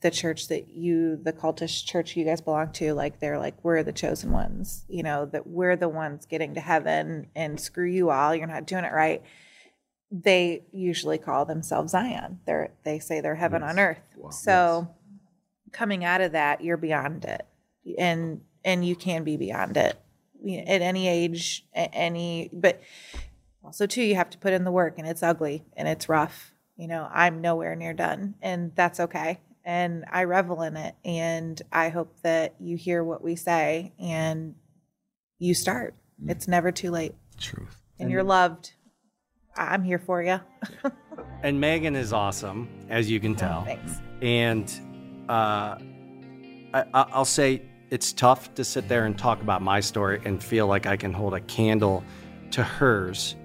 the church that you, the cultish church you guys belong to, like they're like, we're the chosen ones, you know, that we're the ones getting to heaven and screw you all, you're not doing it right. They usually call themselves Zion. They're, they say they're heaven yes. on earth. Wow. So, yes coming out of that, you're beyond it, and and you can be beyond it at any age, at any. But also too, you have to put in the work, and it's ugly and it's rough. You know, I'm nowhere near done, and that's okay. And I revel in it, and I hope that you hear what we say and you start. Mm. It's never too late. Truth. And, and you're loved. I'm here for you. and Megan is awesome, as you can tell. Thanks. And uh, I, will say it's tough to sit there and talk about my story and feel like I can hold a candle to hers.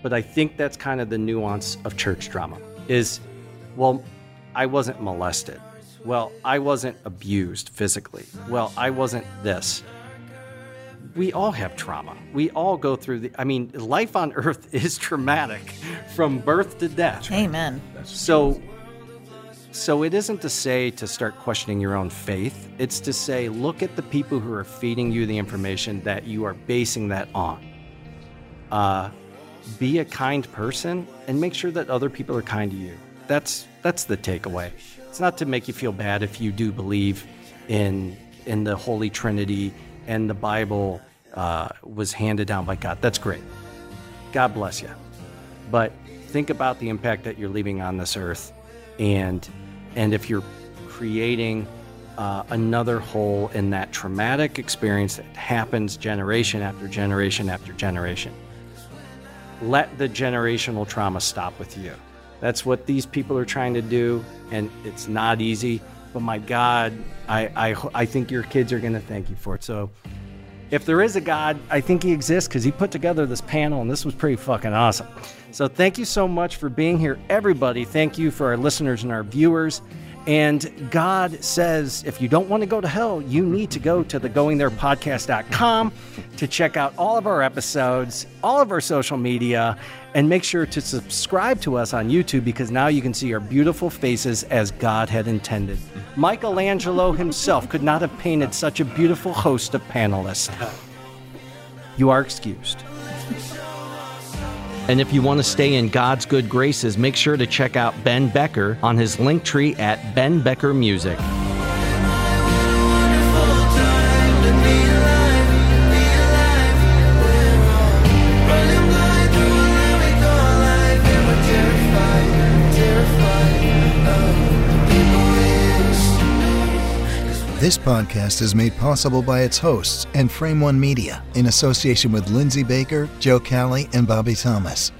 But I think that's kind of the nuance of church drama is, well, I wasn't molested. Well, I wasn't abused physically. Well, I wasn't this. We all have trauma. We all go through the, I mean, life on earth is traumatic from birth to death. Amen. So so it isn't to say to start questioning your own faith. It's to say, look at the people who are feeding you the information that you are basing that on. Uh, be a kind person and make sure that other people are kind to you. That's that's the takeaway. It's not to make you feel bad if you do believe in in the Holy Trinity and the Bible uh, was handed down by God. That's great. God bless you. But think about the impact that you're leaving on this earth and and if you're creating uh, another hole in that traumatic experience that happens generation after generation after generation, let the generational trauma stop with you. That's what these people are trying to do, and it's not easy. But my God, I, I, I think your kids are going to thank you for it. So, if there is a God, I think He exists because He put together this panel, and this was pretty fucking awesome. So thank you so much for being here, everybody. Thank you for our listeners and our viewers. And God says if you don't want to go to hell, you need to go to the goingtherepodcast.com to check out all of our episodes, all of our social media, and make sure to subscribe to us on YouTube because now you can see our beautiful faces as God had intended. Michelangelo himself could not have painted such a beautiful host of panelists. You are excused. And if you want to stay in God's good graces, make sure to check out Ben Becker on his Linktree at Ben Becker Music. This podcast is made possible by its hosts and Frame One Media in association with Lindsay Baker, Joe Callie, and Bobby Thomas.